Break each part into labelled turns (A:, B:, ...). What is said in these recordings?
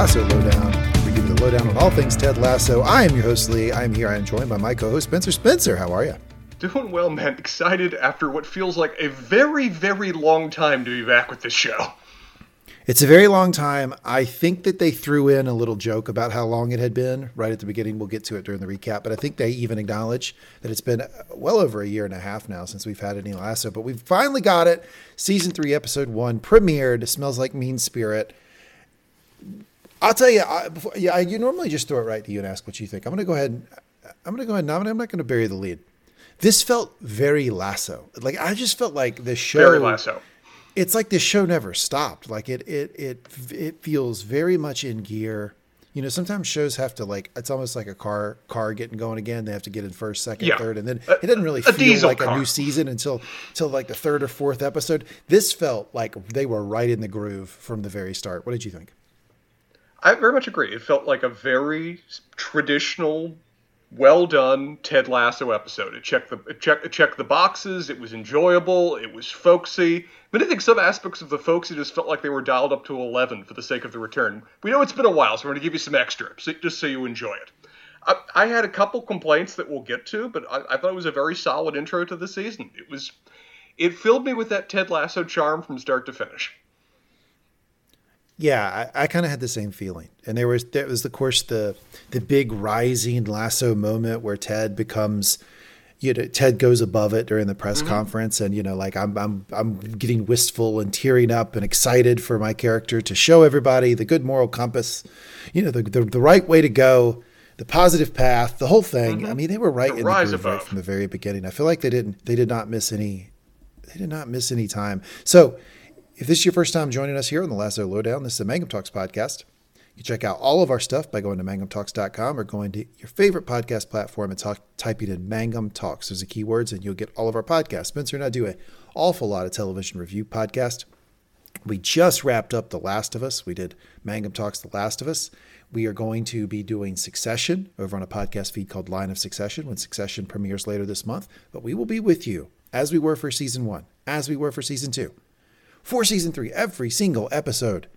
A: Lasso Lowdown. We give you the lowdown on all things Ted Lasso. I am your host, Lee. I am here. I am joined by my co host, Spencer. Spencer, how are you?
B: Doing well, man. Excited after what feels like a very, very long time to be back with this show.
A: It's a very long time. I think that they threw in a little joke about how long it had been right at the beginning. We'll get to it during the recap, but I think they even acknowledge that it's been well over a year and a half now since we've had any Lasso. But we've finally got it. Season three, episode one, premiered. Smells like Mean Spirit. I'll tell you, I, before, yeah, you normally just throw it right to you and ask what you think. I'm going to go ahead. And, I'm going to go ahead. And, I'm not going to bury the lead. This felt very Lasso. Like I just felt like the show.
B: Very Lasso
A: it's like this show never stopped. Like it, it, it, it feels very much in gear. You know, sometimes shows have to like it's almost like a car car getting going again. They have to get in first, second, yeah. third, and then it doesn't really a, feel like car. a new season until until like the third or fourth episode. This felt like they were right in the groove from the very start. What did you think?
B: I very much agree. It felt like a very traditional well done Ted Lasso episode. It checked the it checked, it checked the boxes. It was enjoyable. It was folksy. But I think some aspects of the folksy just felt like they were dialed up to eleven for the sake of the return. We know it's been a while, so we're going to give you some extra, just so you enjoy it. I, I, had a couple complaints that we'll get to, but I, I thought it was a very solid intro to the season. It was, it filled me with that Ted Lasso charm from start to finish.
A: Yeah, I, I kind of had the same feeling, and there was there was of course the the big rising lasso moment where Ted becomes, you know, Ted goes above it during the press mm-hmm. conference, and you know, like I'm I'm I'm getting wistful and tearing up and excited for my character to show everybody the good moral compass, you know, the the, the right way to go, the positive path, the whole thing. Mm-hmm. I mean, they were right the in the groove right from the very beginning. I feel like they didn't they did not miss any they did not miss any time. So if this is your first time joining us here on the Lasso Lowdown, this is the Mangum Talks podcast. You can check out all of our stuff by going to mangumtalks.com or going to your favorite podcast platform and talk, typing in Mangum Talks. There's the keywords, and you'll get all of our podcasts. Spencer and I do an awful lot of television review podcast. We just wrapped up The Last of Us. We did Mangum Talks The Last of Us. We are going to be doing Succession over on a podcast feed called Line of Succession when Succession premieres later this month. But we will be with you as we were for season one, as we were for season two for season three, every single episode,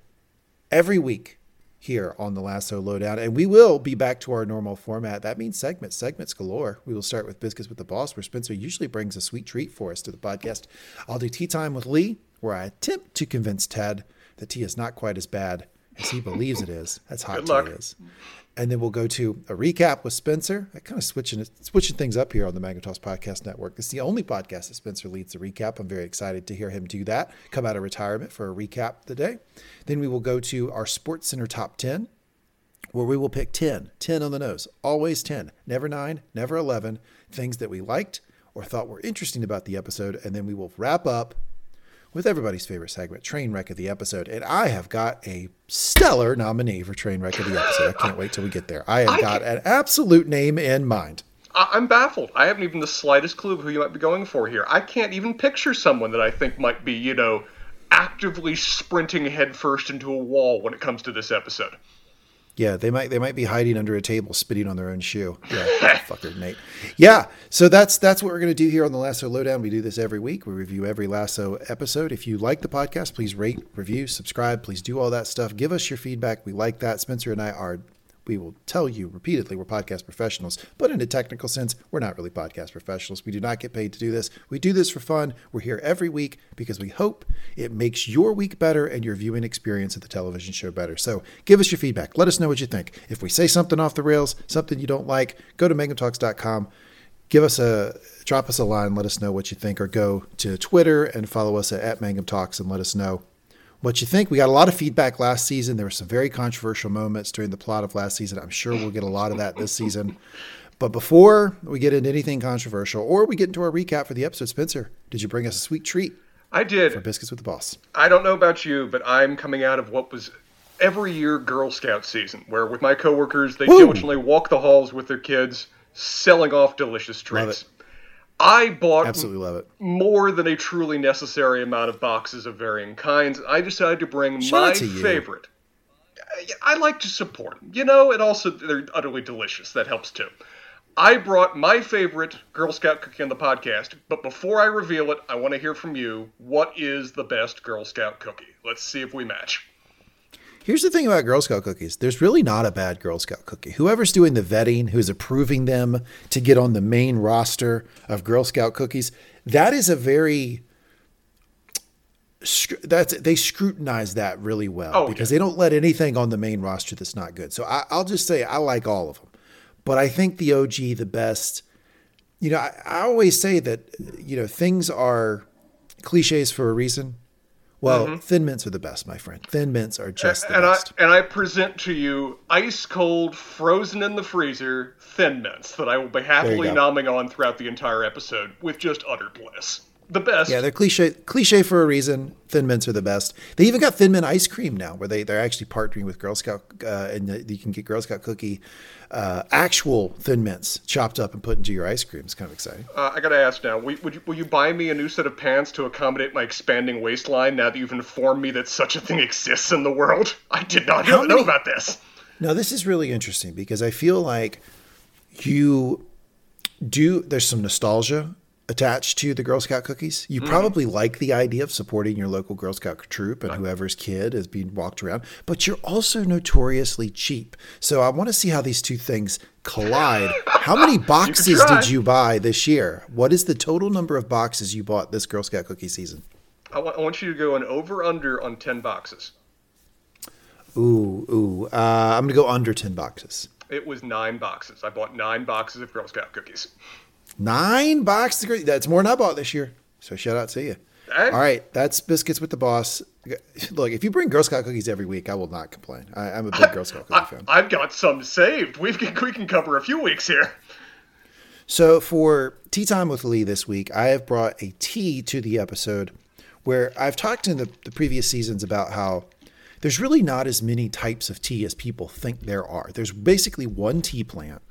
A: every week here on the Lasso Lowdown. And we will be back to our normal format. That means segments, segments galore. We will start with Biscuits with the Boss, where Spencer usually brings a sweet treat for us to the podcast. I'll do Tea Time with Lee, where I attempt to convince Ted that tea is not quite as bad as he believes it is. That's hot tea is and then we'll go to a recap with Spencer. I kind of switching switching things up here on the Talks Podcast Network. It's the only podcast that Spencer leads the recap. I'm very excited to hear him do that. Come out of retirement for a recap today. Then we will go to our Sports Center top ten, where we will pick 10, 10 on the nose, always 10, never nine, never 11, things that we liked or thought were interesting about the episode, and then we will wrap up with everybody's favorite segment, Train Wreck of the Episode. And I have got a stellar nominee for Train Wreck of the Episode. I can't wait till we get there. I have I got an absolute name in mind.
B: I'm baffled. I haven't even the slightest clue of who you might be going for here. I can't even picture someone that I think might be, you know, actively sprinting headfirst into a wall when it comes to this episode.
A: Yeah, they might they might be hiding under a table, spitting on their own shoe. Yeah, fucker Nate. Yeah, so that's that's what we're gonna do here on the Lasso Lowdown. We do this every week. We review every Lasso episode. If you like the podcast, please rate, review, subscribe. Please do all that stuff. Give us your feedback. We like that. Spencer and I are we will tell you repeatedly we're podcast professionals, but in a technical sense, we're not really podcast professionals. We do not get paid to do this. We do this for fun. We're here every week because we hope it makes your week better and your viewing experience of the television show better. So give us your feedback. Let us know what you think. If we say something off the rails, something you don't like, go to mangumtalks.com. Give us a drop us a line, let us know what you think, or go to Twitter and follow us at, at Mangum Talks and let us know what you think. We got a lot of feedback last season. There were some very controversial moments during the plot of last season. I'm sure we'll get a lot of that this season. But before we get into anything controversial or we get into our recap for the episode, Spencer, did you bring us a sweet treat?
B: I did.
A: For Biscuits with the Boss.
B: I don't know about you, but I'm coming out of what was every year Girl Scout season, where with my coworkers, they diligently walk the halls with their kids, selling off delicious treats. I bought
A: absolutely love it
B: more than a truly necessary amount of boxes of varying kinds. I decided to bring Shout my favorite. I like to support, you know, and also they're utterly delicious. That helps too. I brought my favorite Girl Scout cookie on the podcast, but before I reveal it, I want to hear from you. What is the best Girl Scout cookie? Let's see if we match.
A: Here's the thing about Girl Scout cookies. There's really not a bad Girl Scout cookie. Whoever's doing the vetting, who's approving them to get on the main roster of Girl Scout cookies, that is a very that's they scrutinize that really well oh, because yeah. they don't let anything on the main roster that's not good. So I, will just say I like all of them, but I think the OG the best. You know, I, I always say that you know things are cliches for a reason. Well, mm-hmm. thin mints are the best, my friend. Thin mints are just the
B: and
A: best.
B: I, and I present to you ice cold, frozen in the freezer, thin mints that I will be happily nomming on throughout the entire episode with just utter bliss the best.
A: Yeah, they're cliche cliche for a reason. Thin mints are the best. They even got Thin Mint ice cream now, where they they're actually partnering with Girl Scout, uh, and you can get Girl Scout cookie uh, actual Thin Mints chopped up and put into your ice cream. It's kind of exciting.
B: Uh, I gotta ask now, will, would you, will you buy me a new set of pants to accommodate my expanding waistline? Now that you've informed me that such a thing exists in the world, I did not know, know about this.
A: Now this is really interesting because I feel like you do. There's some nostalgia attached to the Girl Scout cookies. You mm. probably like the idea of supporting your local Girl Scout troop and whoever's kid is being walked around, but you're also notoriously cheap. So I want to see how these two things collide. How many boxes you did you buy this year? What is the total number of boxes you bought this Girl Scout cookie season?
B: I want, I want you to go an over under on 10 boxes.
A: Ooh, ooh. Uh, I'm going to go under 10 boxes.
B: It was nine boxes. I bought nine boxes of Girl Scout cookies.
A: Nine boxes. That's more than I bought this year. So shout out to you. All right, that's biscuits with the boss. Look, if you bring Girl Scout cookies every week, I will not complain. I, am a big Girl Scout cookie fan.
B: I've got some saved. We can we can cover a few weeks here.
A: So for tea time with Lee this week, I have brought a tea to the episode where I've talked in the, the previous seasons about how there's really not as many types of tea as people think there are. There's basically one tea plant,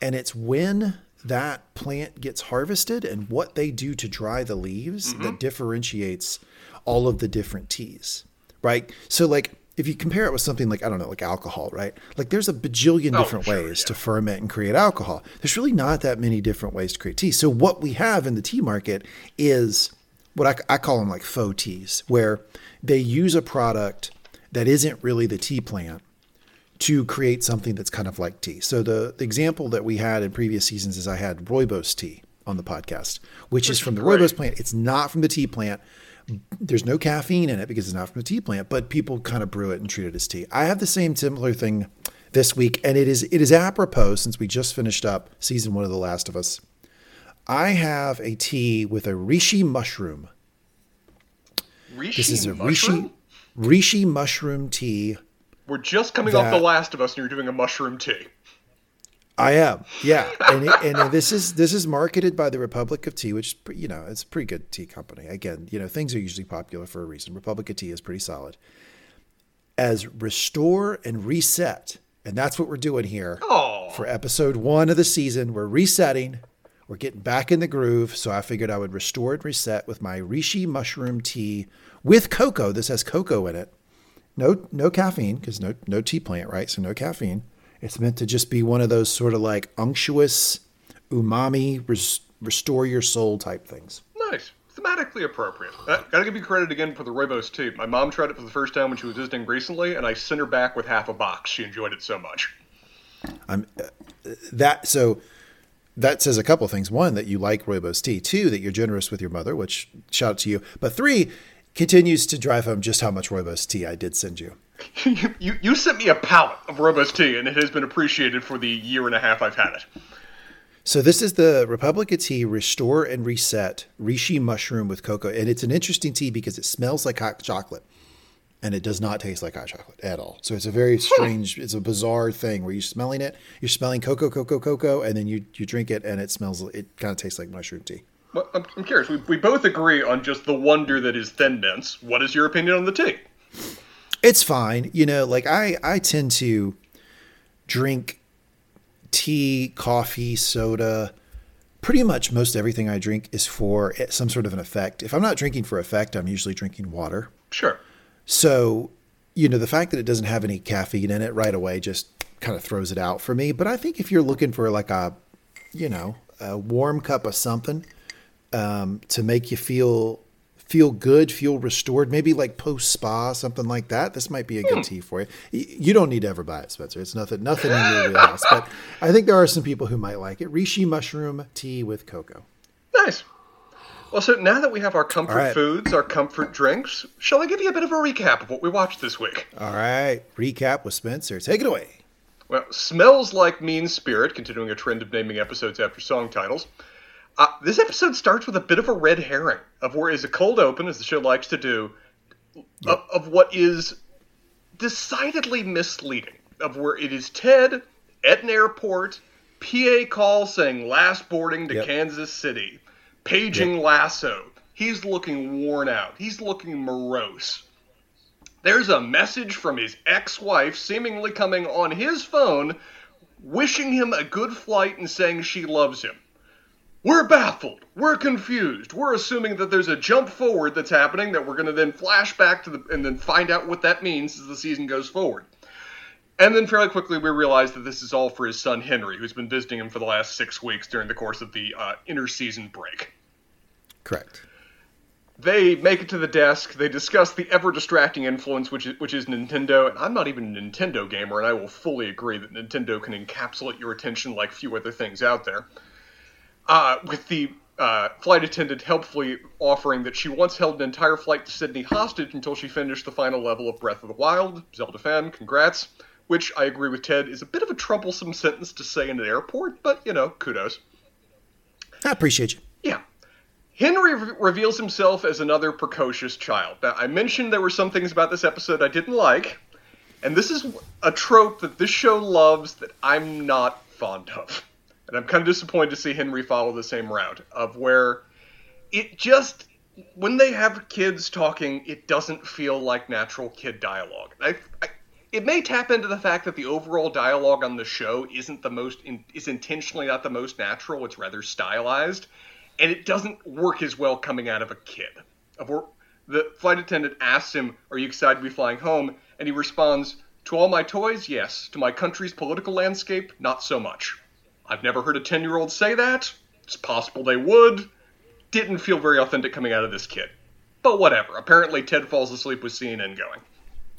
A: and it's when that plant gets harvested and what they do to dry the leaves mm-hmm. that differentiates all of the different teas, right? So, like, if you compare it with something like, I don't know, like alcohol, right? Like, there's a bajillion oh, different sure, ways yeah. to ferment and create alcohol. There's really not that many different ways to create tea. So, what we have in the tea market is what I, I call them like faux teas, where they use a product that isn't really the tea plant to create something that's kind of like tea. So the, the example that we had in previous seasons is I had rooibos tea on the podcast, which is from the great. rooibos plant. It's not from the tea plant. There's no caffeine in it because it's not from the tea plant, but people kind of brew it and treat it as tea. I have the same similar thing this week, and it is it is apropos since we just finished up season one of The Last of Us. I have a tea with a reishi mushroom.
B: Reishi this is a mushroom?
A: reishi reishi mushroom tea
B: we're just coming off The Last of Us, and you're doing a mushroom tea.
A: I am, yeah, and, it, and this is this is marketed by the Republic of Tea, which you know it's a pretty good tea company. Again, you know things are usually popular for a reason. Republic of Tea is pretty solid. As restore and reset, and that's what we're doing here
B: oh.
A: for episode one of the season. We're resetting, we're getting back in the groove. So I figured I would restore and reset with my reishi mushroom tea with cocoa. This has cocoa in it no no caffeine because no no tea plant, right? So no caffeine. It's meant to just be one of those sort of like unctuous, umami, res- restore your soul type things.
B: Nice, thematically appropriate. Uh, gotta give you credit again for the rooibos tea. My mom tried it for the first time when she was visiting recently, and I sent her back with half a box. She enjoyed it so much.
A: I'm uh, that so. That says a couple things. One, that you like rooibos tea. Two, that you're generous with your mother, which shout out to you. But three, continues to drive home just how much rooibos tea I did send you.
B: you, you sent me a pallet of rooibos tea, and it has been appreciated for the year and a half I've had it.
A: So this is the Republic of tea Restore and Reset Reishi mushroom with cocoa, and it's an interesting tea because it smells like hot chocolate, and it does not taste like hot chocolate at all. So it's a very strange, it's a bizarre thing where you're smelling it, you're smelling cocoa, cocoa, cocoa, and then you you drink it, and it smells, it kind of tastes like mushroom tea.
B: Well, I'm, I'm curious. We, we both agree on just the wonder that is Thin Mints. What is your opinion on the tea?
A: It's fine. You know, like I, I tend to drink tea, coffee, soda. Pretty much most everything I drink is for some sort of an effect. If I'm not drinking for effect, I'm usually drinking water.
B: Sure.
A: So, you know, the fact that it doesn't have any caffeine in it right away just kind of throws it out for me. But I think if you're looking for like a, you know, a warm cup of something, um, to make you feel feel good, feel restored, maybe like post spa, something like that. This might be a good hmm. tea for you. You don't need to ever buy it, Spencer. It's nothing, nothing in your wheelhouse. But I think there are some people who might like it. Reishi mushroom tea with cocoa.
B: Nice. Well, so now that we have our comfort right. foods, our comfort drinks, shall I give you a bit of a recap of what we watched this week?
A: All right, recap with Spencer. Take it away.
B: Well, smells like Mean Spirit, continuing a trend of naming episodes after song titles. Uh, this episode starts with a bit of a red herring of where is a cold open, as the show likes to do, yep. of, of what is decidedly misleading. Of where it is Ted at an airport, PA call saying last boarding to yep. Kansas City paging yep. Lasso. He's looking worn out. He's looking morose. There's a message from his ex wife seemingly coming on his phone, wishing him a good flight and saying she loves him. We're baffled. We're confused. We're assuming that there's a jump forward that's happening that we're going to then flash back to the and then find out what that means as the season goes forward. And then fairly quickly, we realize that this is all for his son Henry, who's been visiting him for the last six weeks during the course of the uh, interseason break.
A: Correct.
B: They make it to the desk. They discuss the ever distracting influence, which is, which is Nintendo. And I'm not even a Nintendo gamer, and I will fully agree that Nintendo can encapsulate your attention like few other things out there. Uh, with the uh, flight attendant helpfully offering that she once held an entire flight to Sydney hostage until she finished the final level of Breath of the Wild. Zelda fan, congrats which I agree with Ted is a bit of a troublesome sentence to say in an airport, but you know, kudos.
A: I appreciate you.
B: Yeah. Henry re- reveals himself as another precocious child. Now, I mentioned there were some things about this episode I didn't like, and this is a trope that this show loves that I'm not fond of. And I'm kind of disappointed to see Henry follow the same route of where it just when they have kids talking, it doesn't feel like natural kid dialogue. I, I it may tap into the fact that the overall dialogue on the show isn't the most in, is intentionally not the most natural. It's rather stylized, and it doesn't work as well coming out of a kid. The flight attendant asks him, "Are you excited to be flying home?" And he responds, "To all my toys, yes. To my country's political landscape, not so much." I've never heard a ten-year-old say that. It's possible they would. Didn't feel very authentic coming out of this kid. But whatever. Apparently, Ted falls asleep with CNN going.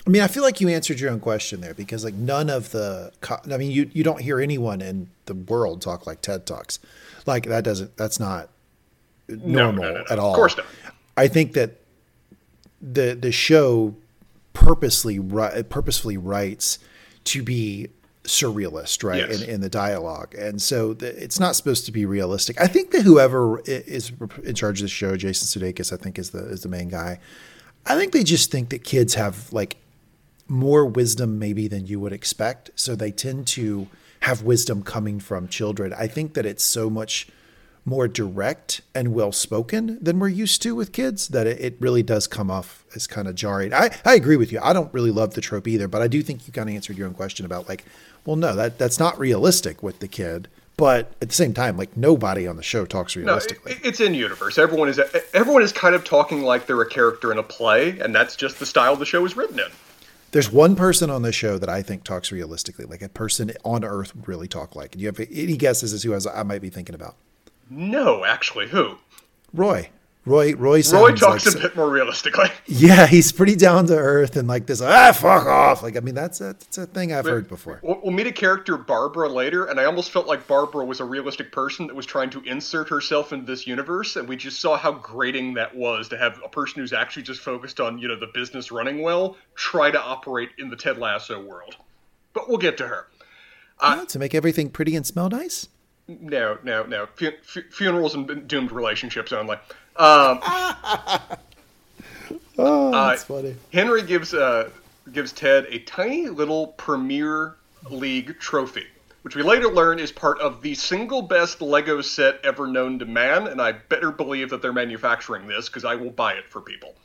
A: I mean, I feel like you answered your own question there because like none of the, I mean, you you don't hear anyone in the world talk like Ted talks, like that doesn't that's not normal no, no, no, at all.
B: Of course not.
A: I think that the the show purposely purposefully writes to be surrealist, right? Yes. In, in the dialogue, and so the, it's not supposed to be realistic. I think that whoever is in charge of the show, Jason Sudeikis, I think is the is the main guy. I think they just think that kids have like more wisdom maybe than you would expect. So they tend to have wisdom coming from children. I think that it's so much more direct and well spoken than we're used to with kids that it, it really does come off as kind of jarring. I, I agree with you. I don't really love the trope either, but I do think you kind of answered your own question about like, well, no, that that's not realistic with the kid. But at the same time, like nobody on the show talks realistically.
B: No, it, it's in universe. Everyone is everyone is kind of talking like they're a character in a play, and that's just the style the show is written in.
A: There's one person on the show that I think talks realistically, like a person on Earth would really talk like. Do you have any guesses as to who I might be thinking about?
B: No, actually, who?
A: Roy. Roy Roy
B: Roy talks like, a bit more realistically.
A: Yeah, he's pretty down to earth and like this. Ah, fuck off! Like I mean, that's a that's a thing I've we, heard before.
B: We'll, we'll meet a character Barbara later, and I almost felt like Barbara was a realistic person that was trying to insert herself into this universe, and we just saw how grating that was to have a person who's actually just focused on you know the business running well try to operate in the Ted Lasso world. But we'll get to her.
A: Uh, yeah, to make everything pretty and smell nice.
B: No, no, no. F- funerals and doomed relationships only. Um,
A: oh, that's uh, funny.
B: Henry gives uh, gives Ted a tiny little Premier League trophy, which we later learn is part of the single best Lego set ever known to man, and I better believe that they're manufacturing this because I will buy it for people.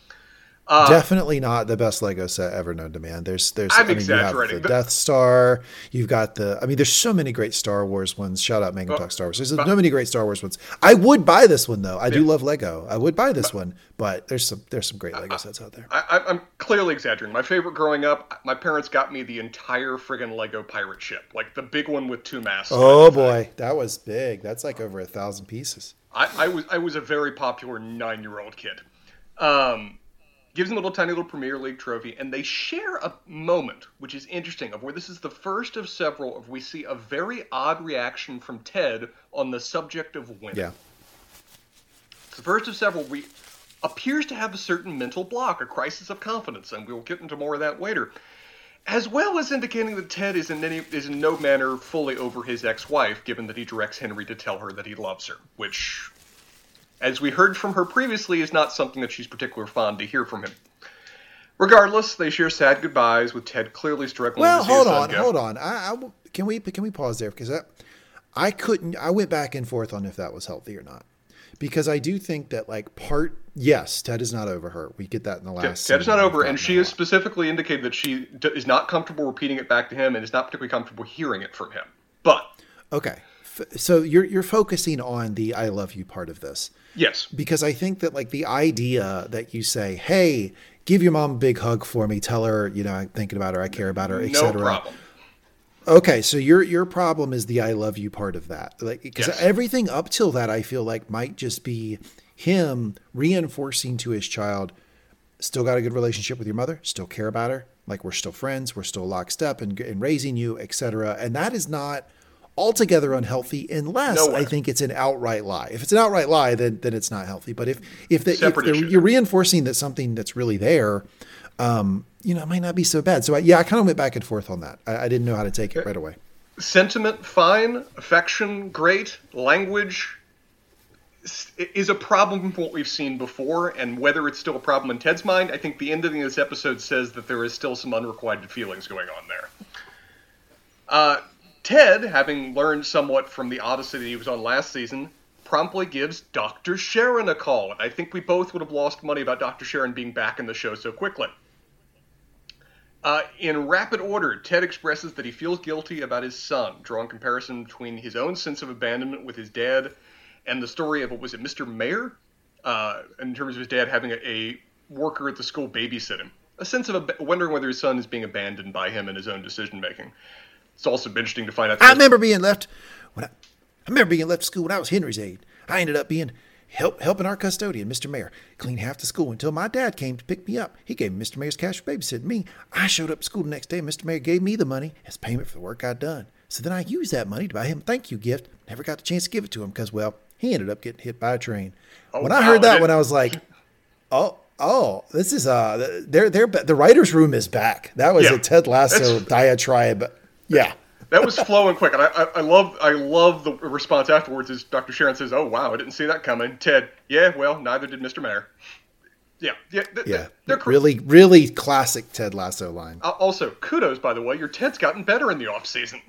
A: Uh, Definitely not the best Lego set ever known to man. There's, there's.
B: I'm I mean, exaggerating.
A: You have the Death Star. You've got the. I mean, there's so many great Star Wars ones. Shout out Mangum Talk Star Wars. There's so many great Star Wars ones. I would buy this one though. I yeah. do love Lego. I would buy this one, but there's some there's some great Lego sets out there.
B: I, am clearly exaggerating. My favorite growing up, my parents got me the entire friggin' Lego pirate ship, like the big one with two masts.
A: Oh boy, that was big. That's like over a thousand pieces.
B: I, I was I was a very popular nine year old kid. Um, gives him a little tiny little Premier League trophy, and they share a moment, which is interesting, of where this is the first of several of we see a very odd reaction from Ted on the subject of women.
A: Yeah.
B: It's the first of several we appears to have a certain mental block, a crisis of confidence, and we'll get into more of that later. As well as indicating that Ted is in any is in no manner fully over his ex-wife, given that he directs Henry to tell her that he loves her, which as we heard from her previously, is not something that she's particularly fond to hear from him. Regardless, they share sad goodbyes with Ted clearly struggling.
A: Well, hold
B: his son
A: on, hold on. I, I can we can we pause there because I, I couldn't. I went back and forth on if that was healthy or not because I do think that like part yes, Ted is not over her. We get that in the last.
B: Ted is not over, and she has specifically indicated that she d- is not comfortable repeating it back to him, and is not particularly comfortable hearing it from him. But
A: Okay, so you're you're focusing on the "I love you" part of this.
B: yes,
A: because I think that like the idea that you say, "Hey, give your mom a big hug for me. Tell her, you know, I'm thinking about her. I care about her, etc."
B: no
A: etc."
B: problem.
A: Okay, so your your problem is the "I love you" part of that, like because
B: Yes.
A: everything up till that I feel like might just be him reinforcing to his child, "Still got a good relationship with your mother. Still care about her. Like we're still friends. We're still lockstep in, in raising you, etc." And that is not altogether unhealthy unless
B: No.
A: I think it's an outright lie. If it's an outright lie, then then it's not healthy. But if if, the, if you're reinforcing that something that's really there, um, you know, it might not be so bad. So I, yeah, I kind of went back and forth on that. I, I didn't know how to take it right away.
B: Sentiment, fine. Affection, great. Language is a problem from what we've seen before, and whether it's still a problem in Ted's mind, I think the ending of this episode says that there is still some unrequited feelings going on there. Uh, Ted, having learned somewhat from the Odyssey that he was on last season, promptly gives Dr. Sharon a call, and I think we both would have lost money about Dr. Sharon being back in the show so quickly. Uh, in rapid order, Ted expresses that he feels guilty about his son, drawing comparison between his own sense of abandonment with his dad and the story of what was it, Mr. Mayer, uh, in terms of his dad having a, a worker at the school babysit him. A sense of ab- wondering whether his son is being abandoned by him in his own decision making. It's also interesting to find out.
A: I remember being left when I, I remember being left school when I was Henry's aide. I ended up being help helping our custodian, Mr. Mayor, clean half the school until my dad came to pick me up. He gave Mr. Mayor's cash for babysitting me. I showed up to school the next day and Mr. Mayor gave me the money as payment for the work I'd done. So then I used that money to buy him a thank you gift. Never got the chance to give it to him because, well, he ended up getting hit by a train.
B: Oh,
A: when I
B: wow,
A: heard that when I was like, oh, oh, this is uh, they're, they're, the writer's room is back. That was
B: Yeah.
A: a Ted Lasso diatribe. Yeah.
B: that was flowing quick, and I, I, I love I love the response afterwards. Is Dr. Sharon says, "Oh wow, I didn't see that coming." Ted, yeah, well, neither did Mr. Mayer. Yeah, yeah, th-
A: Yeah,
B: they're cor-
A: really, really classic Ted Lasso line.
B: Uh, also, kudos by the way, your Ted's gotten better in the off season.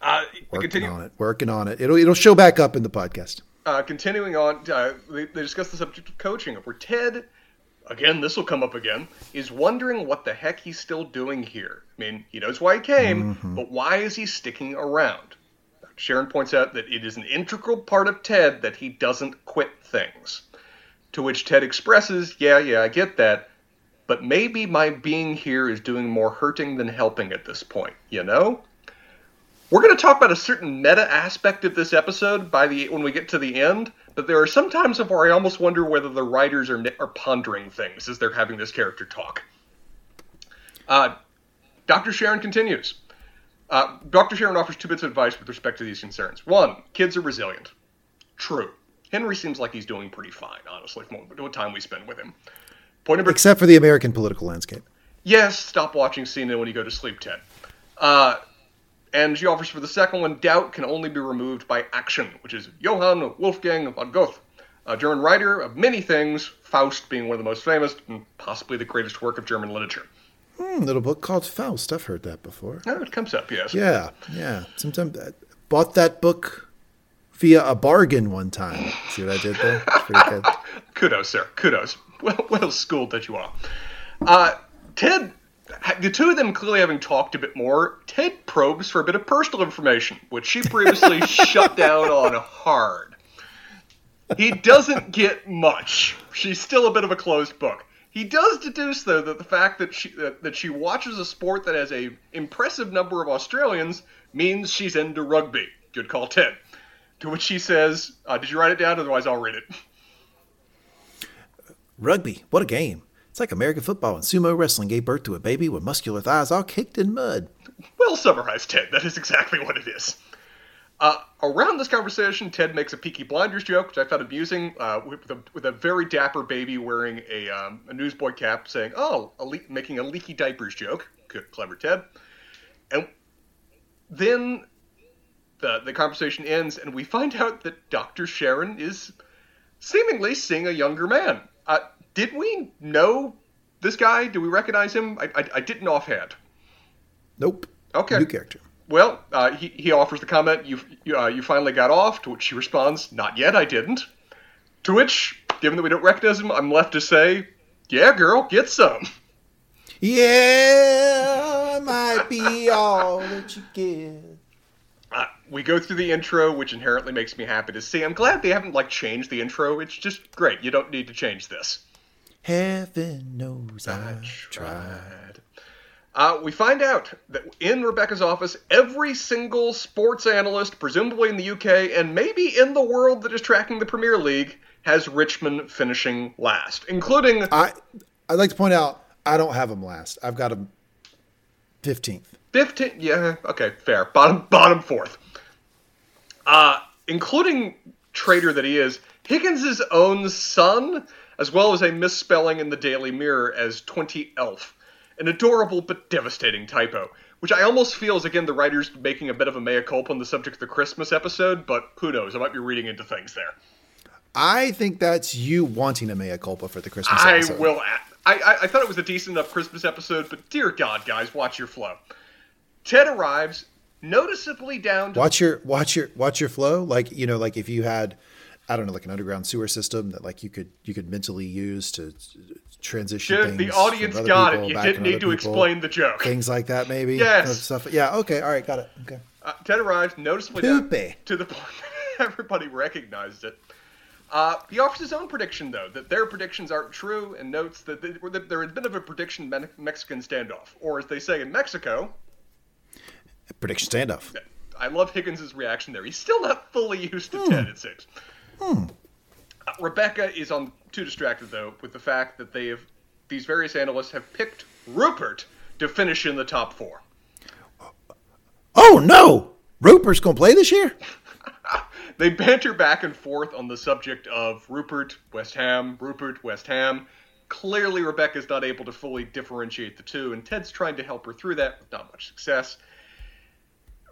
B: Uh,
A: Working
B: continue,
A: on it, working on it. It'll it'll show back up in the podcast.
B: uh, continuing on, uh, they, they discuss the subject of coaching, where Ted, again, this will come up again, is wondering what the heck he's still doing here. I mean, he knows why he came, mm-hmm. but why is he sticking around? Sharon points out that it is an integral part of Ted that he doesn't quit things. To which Ted expresses, Yeah, yeah, I get that, but maybe my being here is doing more hurting than helping at this point, you know? We're going to talk about a certain meta aspect of this episode by the when we get to the end, but there are some times of where I almost wonder whether the writers are are pondering things as they're having this character talk. Uh, Dr. Sharon continues. Uh, Dr. Sharon offers two bits of advice with respect to these concerns. One, kids are resilient. True. Henry seems like he's doing pretty fine, honestly, from what, what time we spend with him. Point number
A: Except for the American political landscape.
B: Yes, stop watching CNN when you go to sleep, Ted. Uh, and she offers for the second one, doubt can only be removed by action, which is Johann Wolfgang von Goethe, a German writer of many things, Faust being one of the most famous, and possibly the greatest work of German literature.
A: Hmm, little book called Faust. I've heard that before.
B: Oh, it comes up, yes.
A: Yeah, yeah. Sometimes I bought that book via a bargain one time. See what I did there? Pretty good.
B: Kudos, sir. Kudos. Well, well schooled that you are. Uh, Ted, the two of them clearly having talked a bit more, Ted probes for a bit of personal information, which she previously shut down on hard. He doesn't get much. She's still a bit of a closed book. He does deduce, though, that the fact that she that, that she watches a sport that has a impressive number of Australians means she's into rugby. Good call, Ted. To which she says, uh, "Did you write it down? Otherwise, I'll read it."
A: Rugby, what a game. It's like American football and sumo wrestling gave birth to a baby with muscular thighs all caked in mud.
B: Well summarized, Ted. That is exactly what it is. Uh, around this conversation, Ted makes a Peaky Blinders joke, which I found amusing, uh, with, a, with, a, very dapper baby wearing a, um, a newsboy cap, saying, "Oh, a le- making a leaky diapers joke." Good, clever Ted. And then the the conversation ends, and we find out that Doctor Sharon is seemingly seeing a younger man. Uh, did we know this guy? Do we recognize him? I, I, I didn't offhand.
A: Nope.
B: Okay.
A: New character.
B: Well, uh, he, he offers the comment, you, you, uh, you finally got off, to which she responds, Not yet, I didn't. To which, given that we don't recognize him, I'm left to say, Yeah, girl, get some.
A: Yeah, might be all that you get.
B: Uh, we go through the intro, which inherently makes me happy to see. I'm glad they haven't like changed the intro. It's just great. You don't need to change this.
A: Heaven knows I, tried.
B: tried. Uh, we find out that in Rebecca's office, every single sports analyst, presumably in the UK and maybe in the world that is tracking the Premier League, has Richmond finishing last, including.
A: I I'd like to point out I don't have them last. I've got them fifteenth.
B: 15 yeah okay fair bottom bottom fourth uh including traitor that he is higgins's own son as well as a misspelling in the daily mirror as 20 elf an adorable but devastating typo which i almost feel is again the writers making a bit of a mea culpa on the subject of the christmas episode but who knows i might be reading into things there
A: I think that's you wanting a mea culpa for the Christmas episode.
B: i
A: episode.
B: will I, I, I thought it was a decent enough christmas episode but dear god guys watch your flow ted arrives noticeably down to
A: watch your watch your watch your flow like you know like if you had i don't know like an underground sewer system that like you could you could mentally use to transition
B: Dude, the audience got it. You didn't need to
A: people,
B: explain the joke.
A: things like that maybe
B: Yes.
A: stuff yeah okay all right got it okay
B: Uh, Ted arrives noticeably to the point that everybody recognized it. Uh, he offers his own prediction, though, that their predictions aren't true, and notes that, they, that there had been of a prediction Me- Mexican standoff, or as they say in Mexico.
A: prediction standoff
B: I love Higgins' reaction there. He's still not fully used to Ted, it seems. Uh, Rebecca is on too distracted though with the fact that they have these various analysts have picked Rupert to finish in the top four.
A: oh no Rupert's gonna play this year
B: They banter back and forth on the subject of Rupert, West Ham, Rupert, West Ham. Clearly, Rebecca's not able to fully differentiate the two, and Ted's trying to help her through that with not much success.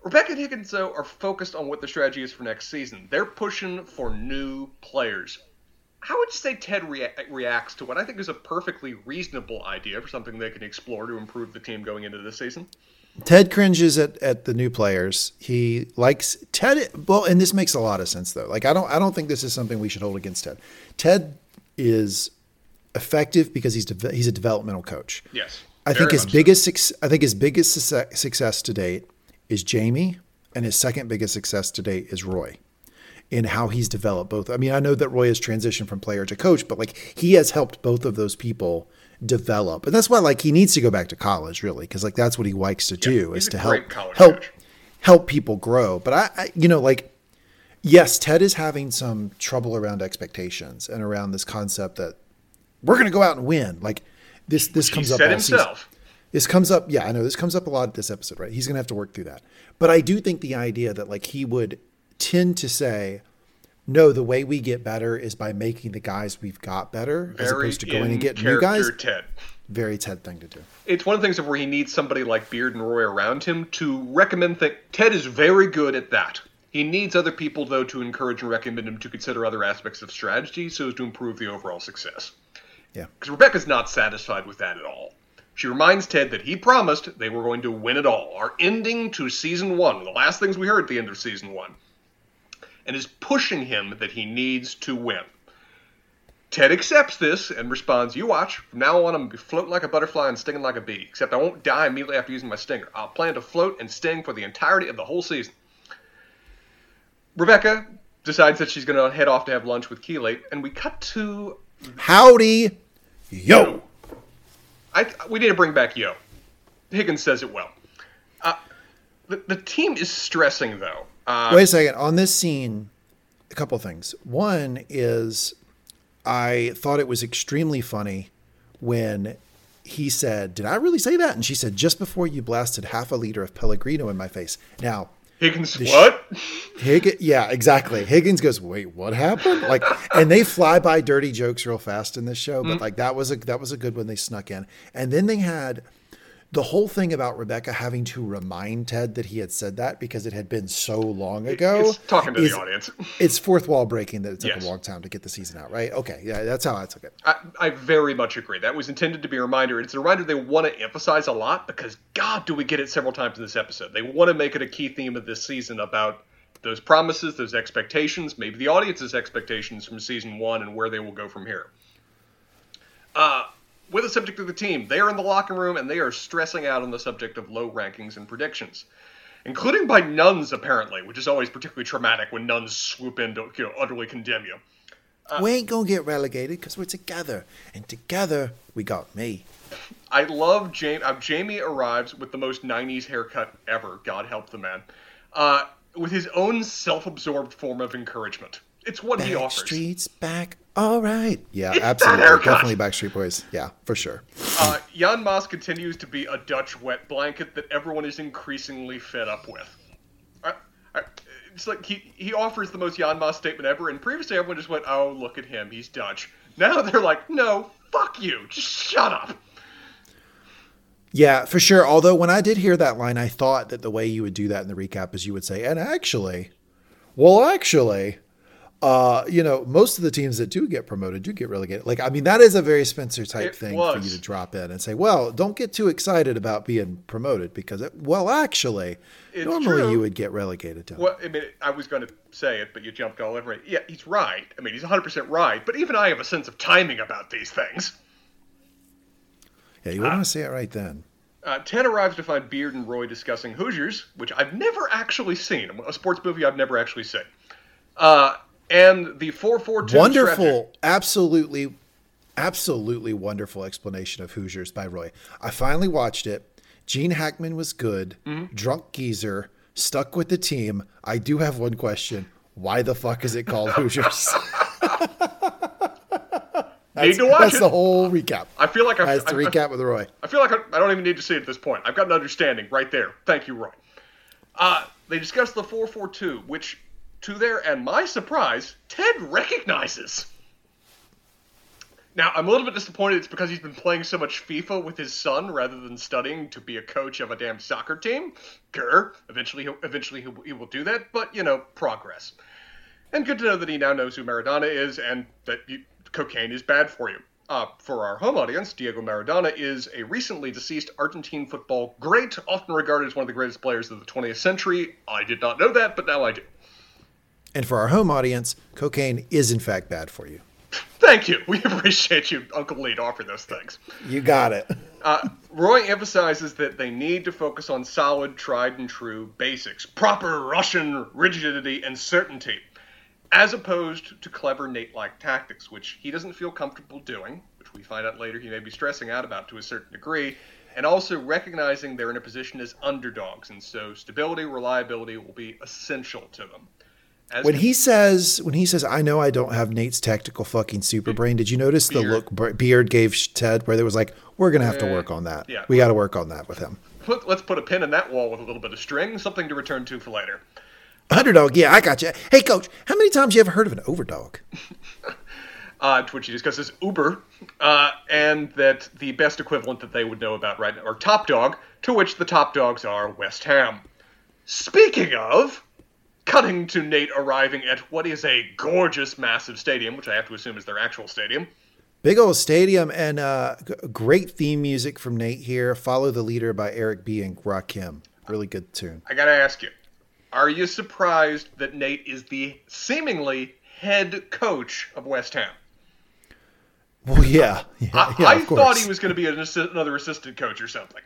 B: Rebecca and Higgins, though, are focused on what the strategy is for next season. They're pushing for new players. How would you say Ted rea- reacts to what I think is a perfectly reasonable idea for something they can explore to improve the team going into this season?
A: Ted cringes at, at the new players. He likes Ted. Well, and this makes a lot of sense though. Like I don't I don't think this is something we should hold against Ted. Ted is effective because he's de- he's a developmental coach.
B: Yes.
A: I think his
B: much so.
A: biggest I think his biggest success to date is Jamie, and his second biggest success to date is Roy. In how he's developed both. I mean, I know that Roy has transitioned from player to coach, but like he has helped both of those people develop, and that's why like he needs to go back to college, really, because like that's what he likes to do is to help help
B: coach.
A: help people grow. But I, I, you know, like yes, Ted is having some trouble around expectations and around this concept that we're going to go out and win. Like this, this
B: He
A: comes up all season. This comes up, yeah, I know this comes up a lot at this episode, right? He's going to have to work through that. But I do think the idea that like he would tend to say, no, the way we get better is by making the guys we've got better, as opposed to going and getting new guys.
B: Ted.
A: Very Ted thing to do.
B: it's one of the things where he needs somebody like Beard and Roy around him to recommend things. Ted is very good at that. He needs other people though to encourage and recommend him to consider other aspects of strategy so as to improve the overall success.
A: Yeah.
B: Because Rebecca's not satisfied with that at all. She reminds Ted that he promised they were going to win it all. Our ending to season one, the last things we heard at the end of season one, and is pushing him that he needs to win. Ted accepts this and responds, You watch, from now on I'm going to be floating like a butterfly and stinging like a bee, except I won't die immediately after using my stinger. I'll plan to float and sting for the entirety of the whole season. Rebecca decides that she's going to head off to have lunch with Keeley, and we cut to.
A: Howdy, yo.
B: I, we need to bring back Yo. Higgins says it well. Uh, the, the team is stressing, though. Uh,
A: Wait a second. On this scene, a couple things. One is I thought it was extremely funny when he said, Did I really say that? And she said, Just before you blasted half a liter of Pellegrino in my face. Now,
B: Higgins, what?
A: Higgins, yeah, exactly. Higgins goes, "Wait, what happened?" Like, and they fly by dirty jokes real fast in this show, but mm-hmm. like that was a that was a good one they snuck in. And then they had the whole thing about Rebecca having to remind Ted that he had said that because it had been so long ago.
B: It's talking to is, the audience.
A: It's fourth wall breaking that it took yes. a long time to get the season out, right? Okay, yeah, that's how I took it.
B: I, I very much agree. That was intended to be a reminder. It's a reminder they want to emphasize a lot because God, do we get it several times in this episode? They want to make it a key theme of this season about those promises, those expectations, maybe the audience's expectations from season one and where they will go from here. Uh, with the subject of the team. They are in the locker room and they are stressing out on the subject of low rankings and predictions, including by nuns apparently, which is always particularly traumatic when nuns swoop in to you know, utterly condemn you.
A: Uh, we ain't gonna get relegated because we're together, and together we got me.
B: I love Jamie. Uh, Jamie arrives with the most '90s haircut ever. God help the man. Uh, with his own self-absorbed form of encouragement. It's what
A: back
B: he offers.
A: Streets back. All right. Yeah, it's absolutely. Definitely Backstreet Boys. Yeah, for sure.
B: Uh, Jan Maas continues to be a Dutch wet blanket that everyone is increasingly fed up with. I, I, it's like he, he offers the most Jan Maas statement ever, and previously everyone just went, oh, look at him, he's Dutch. Now they're like, no, fuck you, just shut up.
A: Yeah, for sure. Although when I did hear that line, I thought that the way you would do that in the recap is you would say, and actually, well, actually, uh, you know, most of the teams that do get promoted do get relegated. Like, I mean, that is a very Spencer type it thing was. for you to drop in and say, well, don't get too excited about being promoted because, it, well, actually, it's normally true. you would get relegated to.
B: Well, I mean, I was going to say it, but you jumped all over it. Yeah, he's right. I mean, he's 100% right. But even I have a sense of timing about these things.
A: Yeah, you uh, want to say it right then.
B: Uh, Ted arrives to find Beard and Roy discussing Hoosiers, which I've never actually seen, a sports movie I've never actually seen. Uh, and the 442
A: Wonderful, absolutely, absolutely wonderful explanation of Hoosiers by Roy. I finally watched it. Gene Hackman was good. Mm-hmm. Drunk geezer, stuck with the team. I do have one question. Why the fuck is it called Hoosiers?
B: need to watch
A: that's
B: it.
A: the whole recap.
B: I feel like I've,
A: that's the recap with Roy.
B: I feel like I, I, don't even need to see it at this point. I've got an understanding right there. Thank you, Roy. Uh, they discussed the 442, which to their and my surprise, Ted recognizes. Now, I'm a little bit disappointed it's because he's been playing so much FIFA with his son rather than studying to be a coach of a damn soccer team. Grr. Eventually, he'll, eventually he will, he will do that, but, you know, progress. And good to know that he now knows who Maradona is and that you, cocaine is bad for you. Uh, for our home audience, Diego Maradona is a recently deceased Argentine football great, often regarded as one of the greatest players of the 20th century. I did not know that, but now I do.
A: And for our home audience, cocaine is in fact bad for you.
B: Thank you. We appreciate you, Uncle Lee, to offer those things.
A: You got it.
B: Uh, Roy emphasizes that they need to focus on solid, tried and true basics, proper Russian rigidity and certainty, as opposed to clever Nate like tactics, which he doesn't feel comfortable doing, which we find out later he may be stressing out about to a certain degree, and also recognizing they're in a position as underdogs, and so stability, reliability will be essential to them.
A: As when he says, when he says, "I know I don't have Nate's tactical fucking super brain," did you notice Beard. the look Beard gave Ted, where there was like, "We're gonna have to work on that. Yeah, we got to work on that with him."
B: Put, let's put a pin in that wall with a little bit of string, something to return to for later.
A: Underdog, yeah, I got you. Hey, coach, how many times you ever heard of an overdog?
B: uh, to which he discusses Uber, uh, and that the best equivalent that they would know about right now are Top Dog, to which the top dogs are West Ham. Speaking of, cutting to Nate arriving at what is a gorgeous, massive stadium, which I have to assume is their actual stadium.
A: Big old stadium and uh, great theme music from Nate here. Follow the Leader by Eric B. and Rakim. Really good tune.
B: I got to ask you are you surprised that Nate is the seemingly head coach of West Ham?
A: Well, yeah. yeah,
B: I,
A: yeah
B: I thought he was going to be an assi- another assistant coach or something.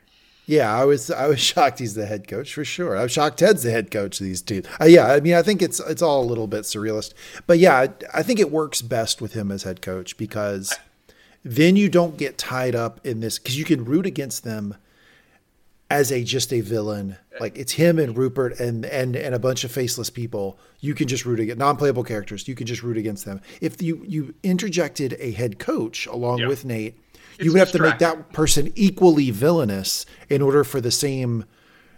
A: Yeah, I was I was shocked he's the head coach for sure. I was shocked Ted's the head coach of these two. Uh, yeah, I mean I think it's it's all a little bit surrealist, but yeah, I, I think it works best with him as head coach because then you don't get tied up in this because you can root against them as a just a villain. Like it's him and Rupert and and and a bunch of faceless people. You can just root against non-playable characters. You can just root against them. If you you interjected a head coach along
B: Yeah.
A: with Nate, you would have to make that person equally villainous in order for the same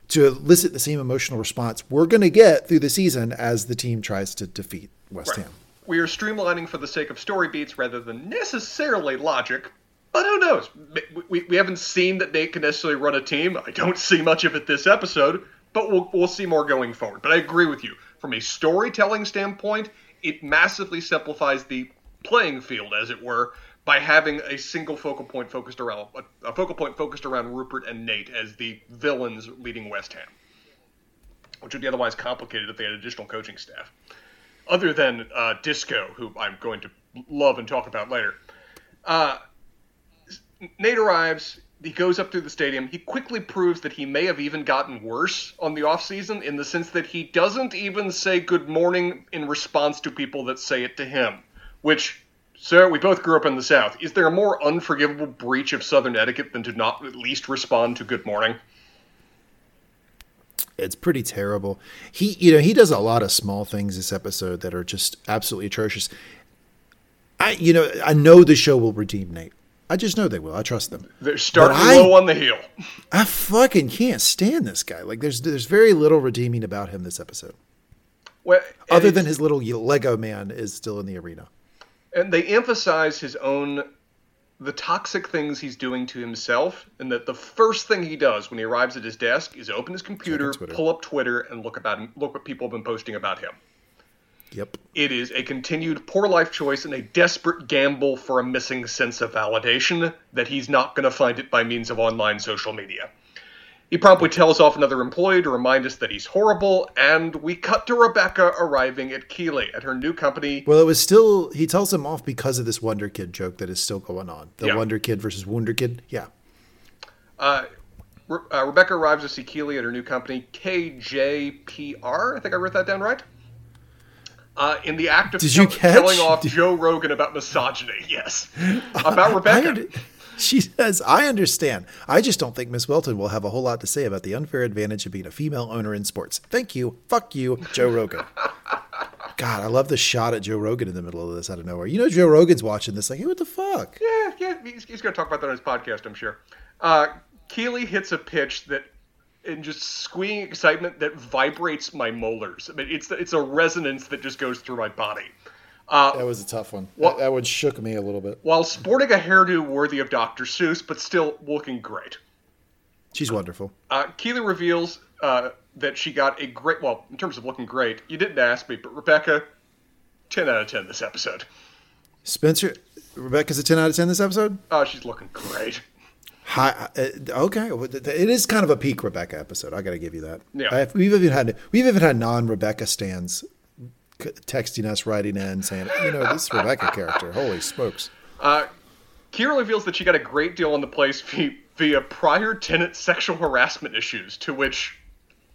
A: to elicit the same emotional response we're going to get through the season as the team tries to defeat West Ham.
B: We are streamlining for the sake of story beats rather than necessarily logic. But who knows? We, we, we haven't seen that Nate can necessarily run a team. I don't see much of it this episode, but we'll, we'll see more going forward. But I agree with you. From a storytelling standpoint, it massively simplifies the playing field, as it were, by having a single focal point focused around a, focal point focused around Rupert and Nate as the villains leading West Ham, which would be otherwise complicated if they had additional coaching staff other than uh, Disco, who I'm going to love and talk about later. Uh, Nate arrives. He goes up through the stadium. He quickly proves that he may have even gotten worse on the offseason in the sense that he doesn't even say good morning in response to people that say it to him. Which, sir, we both grew up in the South. Is there a more unforgivable breach of Southern etiquette than to not at least respond to good morning?
A: It's pretty terrible. He, you know, he does a lot of small things this episode that are just absolutely atrocious. I, you know, I know the show will redeem Nate. I just know they will. I trust them.
B: They're starting
A: I-
B: low on the heel.
A: I fucking can't stand this guy. Like, there's there's very little redeeming about him this episode,
B: Well,
A: other than his little Lego man is still in the arena.
B: And they emphasize his own the toxic things he's doing to himself and that the first thing he does when he arrives at his desk is open his computer pull up twitter and look about him, look what people have been posting about him.
A: Yep.
B: it is a continued poor life choice and a desperate gamble for a missing sense of validation that he's not going to find it by means of online social media he promptly tells off another employee to remind us that he's horrible and we cut to rebecca arriving at keeley at her new company
A: Well, it was still he tells him off because of this Wonder Kid joke that is still going on. The
B: Yeah.
A: Wonder Kid versus Wonder Kid. Yeah.
B: Uh, Re- uh, Rebecca arrives to see Keeley at her new company, KJPR. I think I wrote that down right. Uh, in the act of
A: Did you catch?
B: killing off
A: Did-
B: Joe Rogan about misogyny, yes, about Rebecca.
A: she says, I understand. I just don't think Miss Welton will have a whole lot to say about the unfair advantage of being a female owner in sports. Thank you. Fuck you, Joe Rogan. God, I love the shot at Joe Rogan in the middle of this out of nowhere. You know, Joe Rogan's watching this, like, hey, what the fuck?
B: Yeah, yeah, he's, he's going to talk about that on his podcast, I'm sure. Uh, Keeley hits a pitch that, in just squealing excitement, that vibrates my molars. I mean, it's it's a resonance that just goes through my body.
A: That was a tough one.
B: What-
A: That, that one shook me a little bit.
B: While sporting a hairdo worthy of Dr. Seuss, but still looking great.
A: She's wonderful.
B: Uh, Keeley reveals uh, that she got a great, well, in terms of looking great, you didn't ask me, but Rebecca, 10 out of 10 this episode.
A: Spencer, Rebecca's a 10 out of 10 this episode?
B: Oh, she's looking great.
A: Hi, uh, okay, well, it is kind of a peak Rebecca episode. I got to give you that.
B: Yeah.
A: We've even had we've even had non Rebecca stands texting us, writing in, saying, you know, this Rebecca character, holy smokes.
B: Uh, Keeley reveals that she got a great deal on the place via, prior tenant sexual harassment issues, to which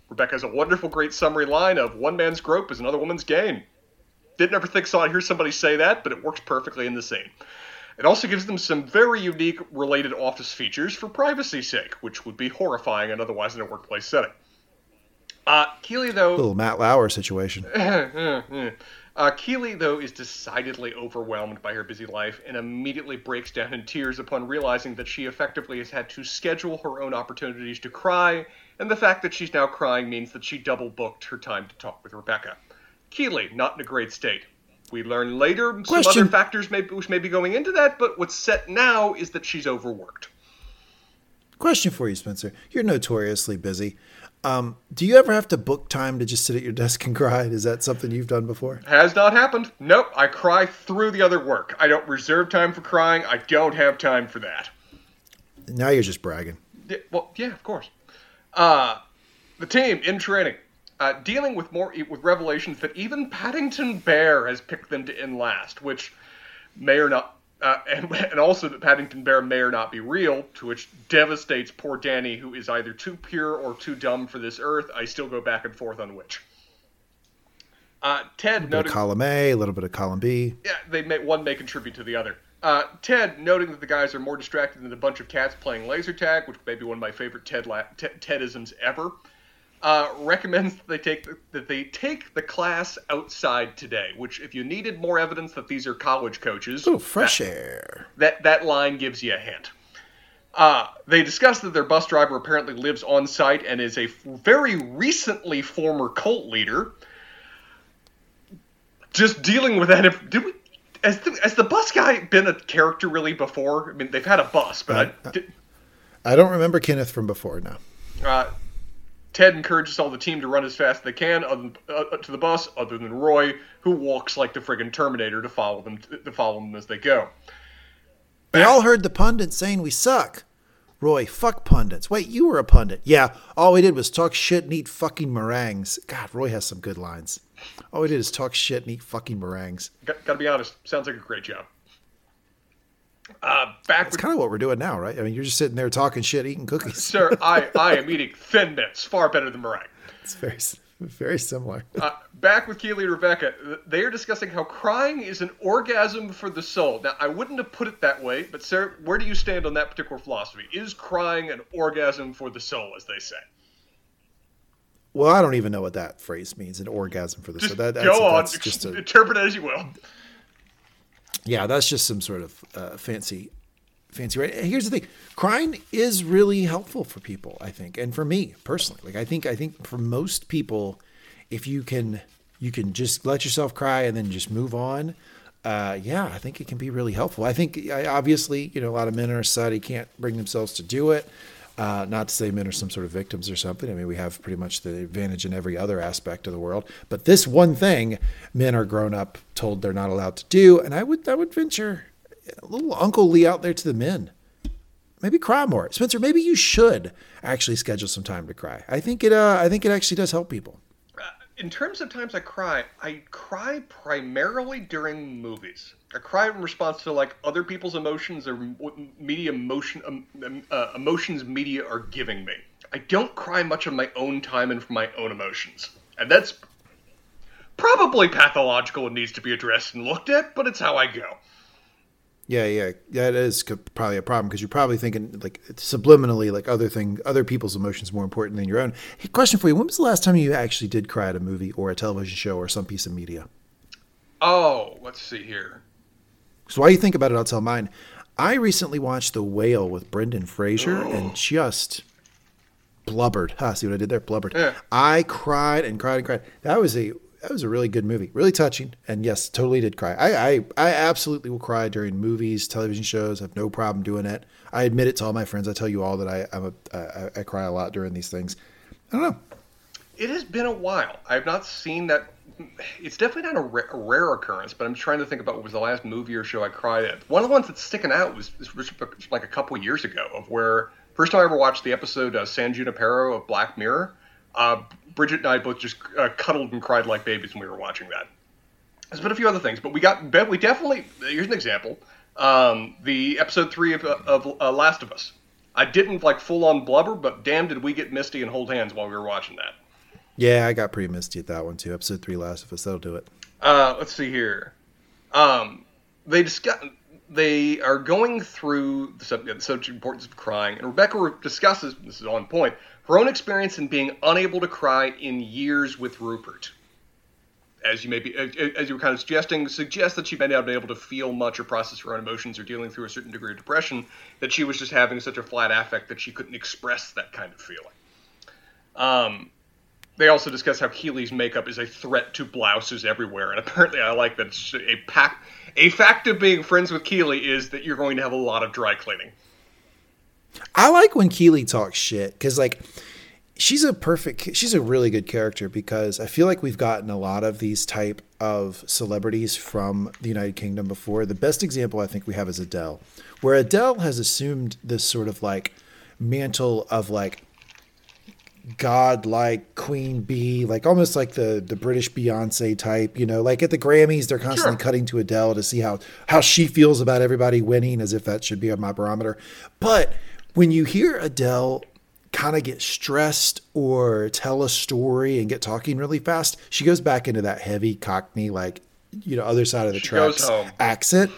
B: Rebecca has a wonderful, great summary line of one man's grope is another woman's gain. Didn't ever think so. I hear somebody say that, but it works perfectly in the scene. It also gives them some very unique related office features for privacy's sake, which would be horrifying and otherwise in a workplace setting. Uh, Keeley, though,
A: Little Matt Lauer situation.
B: uh, Keeley, though, is decidedly overwhelmed by her busy life and immediately breaks down in tears upon realizing that she effectively has had to schedule her own opportunities to cry, and the fact that she's now crying means that she double booked her time to talk with Rebecca. Keeley, not in a great state. We learn later some other factors may, which may be going into that, but what's set now is that she's overworked.
A: Question for you, Spencer. You're notoriously busy. Um, do you ever have to book time to just sit at your desk and cry? Is that something you've done before?
B: Has not happened. Nope, I cry through the other work. I don't reserve time for crying. I don't have time for that.
A: Now you're just bragging.
B: Yeah, well, yeah, of course. Uh, the team in training, uh, dealing with more with revelations that even Paddington Bear has picked them to end last, which may or not, uh, and and also that Paddington Bear may or not be real, to which devastates poor Dani, who is either too pure or too dumb for this earth. I still go back and forth on which. Uh, Ted
A: bit of
B: noted
A: column A, a little bit of column B.
B: yeah, they may one may contribute to the other. Uh, Ted, noting that the guys are more distracted than a bunch of cats playing laser tag, which may be one of my favorite Ted la- T- Tedisms ever, uh, recommends that they take the, that they take the class outside today. Which, if you needed more evidence that these are college coaches,
A: Oh, fresh
B: that,
A: air.
B: that that line gives you a hint. Uh, they discuss that their bus driver apparently lives on site and is a f- very recently former cult leader. Just dealing with that. If, did we, has the, has the bus guy been a character really before? I mean, they've had a bus, but I, did,
A: I don't remember Kenneth from before now.
B: uh, Ted encourages all the team to run as fast as they can than, uh, to the bus, other than Roy, who walks like the friggin' Terminator to follow them to follow them as they go.
A: They all heard the pundits saying we suck. Roy, fuck pundits. Wait, you were a pundit. Yeah, all we did was talk shit and eat fucking meringues. God, Roy has some good lines. All we did is talk shit and eat fucking meringues.
B: Got, gotta be honest, sounds like a great job. Uh, back
A: That's
B: with
A: kind of what we're doing now, right? I mean, you're just sitting there talking shit, eating cookies.
B: Sir, I, I am eating Thin Mints, far better than meringue.
A: It's very, very similar.
B: Uh, back with Keeley and Rebecca, they are discussing how crying is an orgasm for the soul. Now, I wouldn't have put it that way, but Sarah, where do you stand on that particular philosophy? Is crying an orgasm for the soul, as they say?
A: Well, I don't even know what that phrase means, an orgasm for the
B: Just
A: so that, that's,
B: go on,
A: just a,
B: interpret it as you will.
A: Yeah, that's just some sort of uh, fancy, fancy. Right? Here's the thing: crying is really helpful for people, I think, and for me personally. Like, I think, I think for most people, if you can, you can just let yourself cry and then just move on. Uh, yeah, I think it can be really helpful. I think, I, obviously, you know, a lot of men in our society can't bring themselves to do it. Uh, not to say men are some sort of victims or something. I mean, we have pretty much the advantage in every other aspect of the world. But this one thing, men are grown up, told they're not allowed to do. And I would, I would venture a little Uncle Lee out there to the men. Maybe cry more, Spencer. Maybe you should actually schedule some time to cry. I think it. Uh, I think it actually does help people.
B: In terms of times I cry, I cry primarily during movies. I cry in response to like other people's emotions or media emotion um, uh, emotions media are giving me. I don't cry much of my own time and from my own emotions, and that's probably pathological and needs to be addressed and looked at. But it's how I go.
A: Yeah, yeah. It is probably a problem because you're probably thinking like subliminally, like other thing, other people's emotions more important than your own. Hey, question for you: When was the last time you actually did cry at a movie or a television show or some piece of media?
B: Oh, let's see here.
A: So while you think about it, I'll tell mine. I recently watched The Whale with Brendan Fraser oh. and just blubbered. Ha, see what I did there? Blubbered.
B: Yeah.
A: I cried and cried and cried. That was a that was a really good movie, really touching, and yes, totally did cry. I I, I absolutely will cry during movies, television shows. I have no problem doing it. I admit it to all my friends. I tell you all that I I'm a I, I cry a lot during these things. I don't know.
B: It has been a while. I've not seen that. It's definitely not a, ra- rare occurrence, but I'm trying to think about what was the last movie or show I cried at. One of the ones that's sticking out was, was like a couple years ago, of where first time I ever watched the episode uh, San Junipero of Black Mirror. Uh, Bridget and I both just uh, cuddled and cried like babies when we were watching that. There's been a few other things, but we got we definitely. Here's an example: um, the episode three of, of uh, Last of Us. I didn't like full on blubber, but damn, did we get misty and hold hands while we were watching that.
A: Yeah, I got pretty misty at that one too. Episode three, Last of Us. That'll do it.
B: Uh, let's see here. Um, they discuss. They are going through the subject, the subject importance of crying, and Rebecca discusses. This is on point. Her own experience in being unable to cry in years with Rupert. As you may be, as you were kind of suggesting, suggests that she may not be able to feel much or process her own emotions or dealing through a certain degree of depression. That she was just having such a flat affect that she couldn't express that kind of feeling. Um, they also discuss how Keeley's makeup is a threat to blouses everywhere, and apparently, I like that it's a pack. A fact of being friends with Keeley is that you're going to have a lot of dry cleaning.
A: I like when Keeley talks shit because like she's a perfect she's a really good character because I feel like we've gotten a lot of these type of celebrities from the United Kingdom before. The best example I think we have is Adele, where Adele has assumed this sort of like mantle of like god-like queen bee, like almost like the the British Beyonce type, you know, like at the Grammys they're constantly
B: Sure.
A: cutting to Adele to see how how she feels about everybody winning as if that should be on my barometer. But when you hear Adele kind of get stressed or tell a story and get talking really fast, she goes back into that heavy cockney like you know other side of the
B: She
A: tracks accent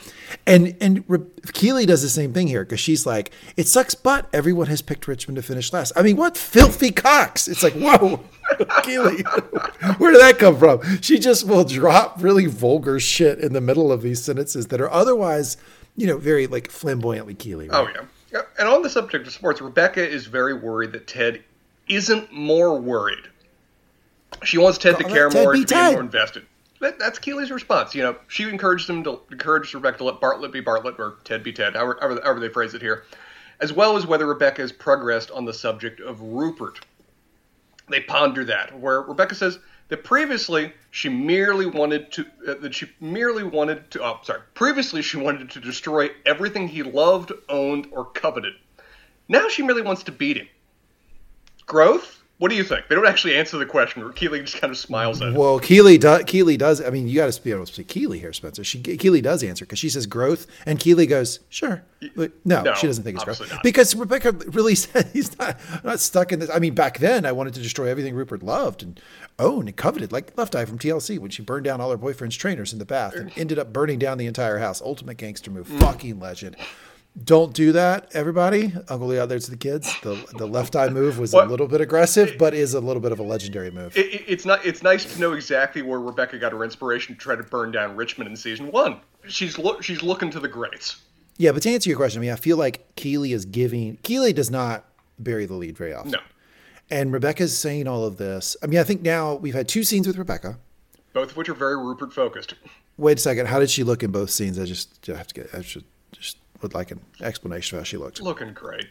A: and and Re- Keeley does the same thing here because she's like it sucks but everyone has picked Richmond to finish last I mean what filthy cocks it's like whoa Keeley where did that come from she just will drop really vulgar shit in the middle of these sentences that are otherwise you know very like flamboyantly Keeley right?
B: Oh yeah. Yeah, And on the subject of sports, Rebecca is very worried that Ted isn't more worried. She wants Ted to care
A: Ted
B: more,
A: be
B: to be
A: Ted.
B: more invested. That, that's Keeley's response. You know, she encouraged him to encourage Rebecca to let Bartlett be Bartlett or Ted be Ted, however, however, however they phrase it here, as well as whether Rebecca has progressed on the subject of Rupert. They ponder that, where Rebecca says that previously she merely wanted to uh, that she merely wanted to. Oh, sorry. Previously she wanted to destroy everything he loved, owned, or coveted. Now she merely wants to beat him. Growth? What do you think? They don't actually answer the question. Or Keeley just kind of smiles at it.
A: Well, Keeley does. Keeley does. I mean, you got to be able to speak Keeley here, Spencer. She Keeley does answer because she says growth, and Keeley goes, "Sure." But no,
B: No,
A: she doesn't think it's growth
B: not.
A: because Rebecca really said he's not not stuck in this. I mean, back then I wanted to destroy everything Rupert loved and owned and coveted, like Left Eye from TLC when she burned down all her boyfriend's trainers in the bath and ended up burning down the entire house. Ultimate gangster move,
B: Mm.
A: fucking legend. Don't do that, everybody. Uncle Lee out there to the kids. The the left eye move was
B: What?
A: a little bit aggressive, but is a little bit of a legendary move.
B: It, it- it's not. It's nice to know exactly where Rebecca got her inspiration to try to burn down Richmond in season one. She's look. She's looking to the greats.
A: Yeah, but to answer your question, I mean, I feel like Keeley is giving. Keeley does not bury the lead very often.
B: No,
A: And Rebecca's saying all of this. I mean, I think now we've had two scenes with Rebecca.
B: both of which are very Rupert focused.
A: Wait a second. How did she look in both scenes? I just I have to get. I should would like an explanation of how she looked.
B: Looking great.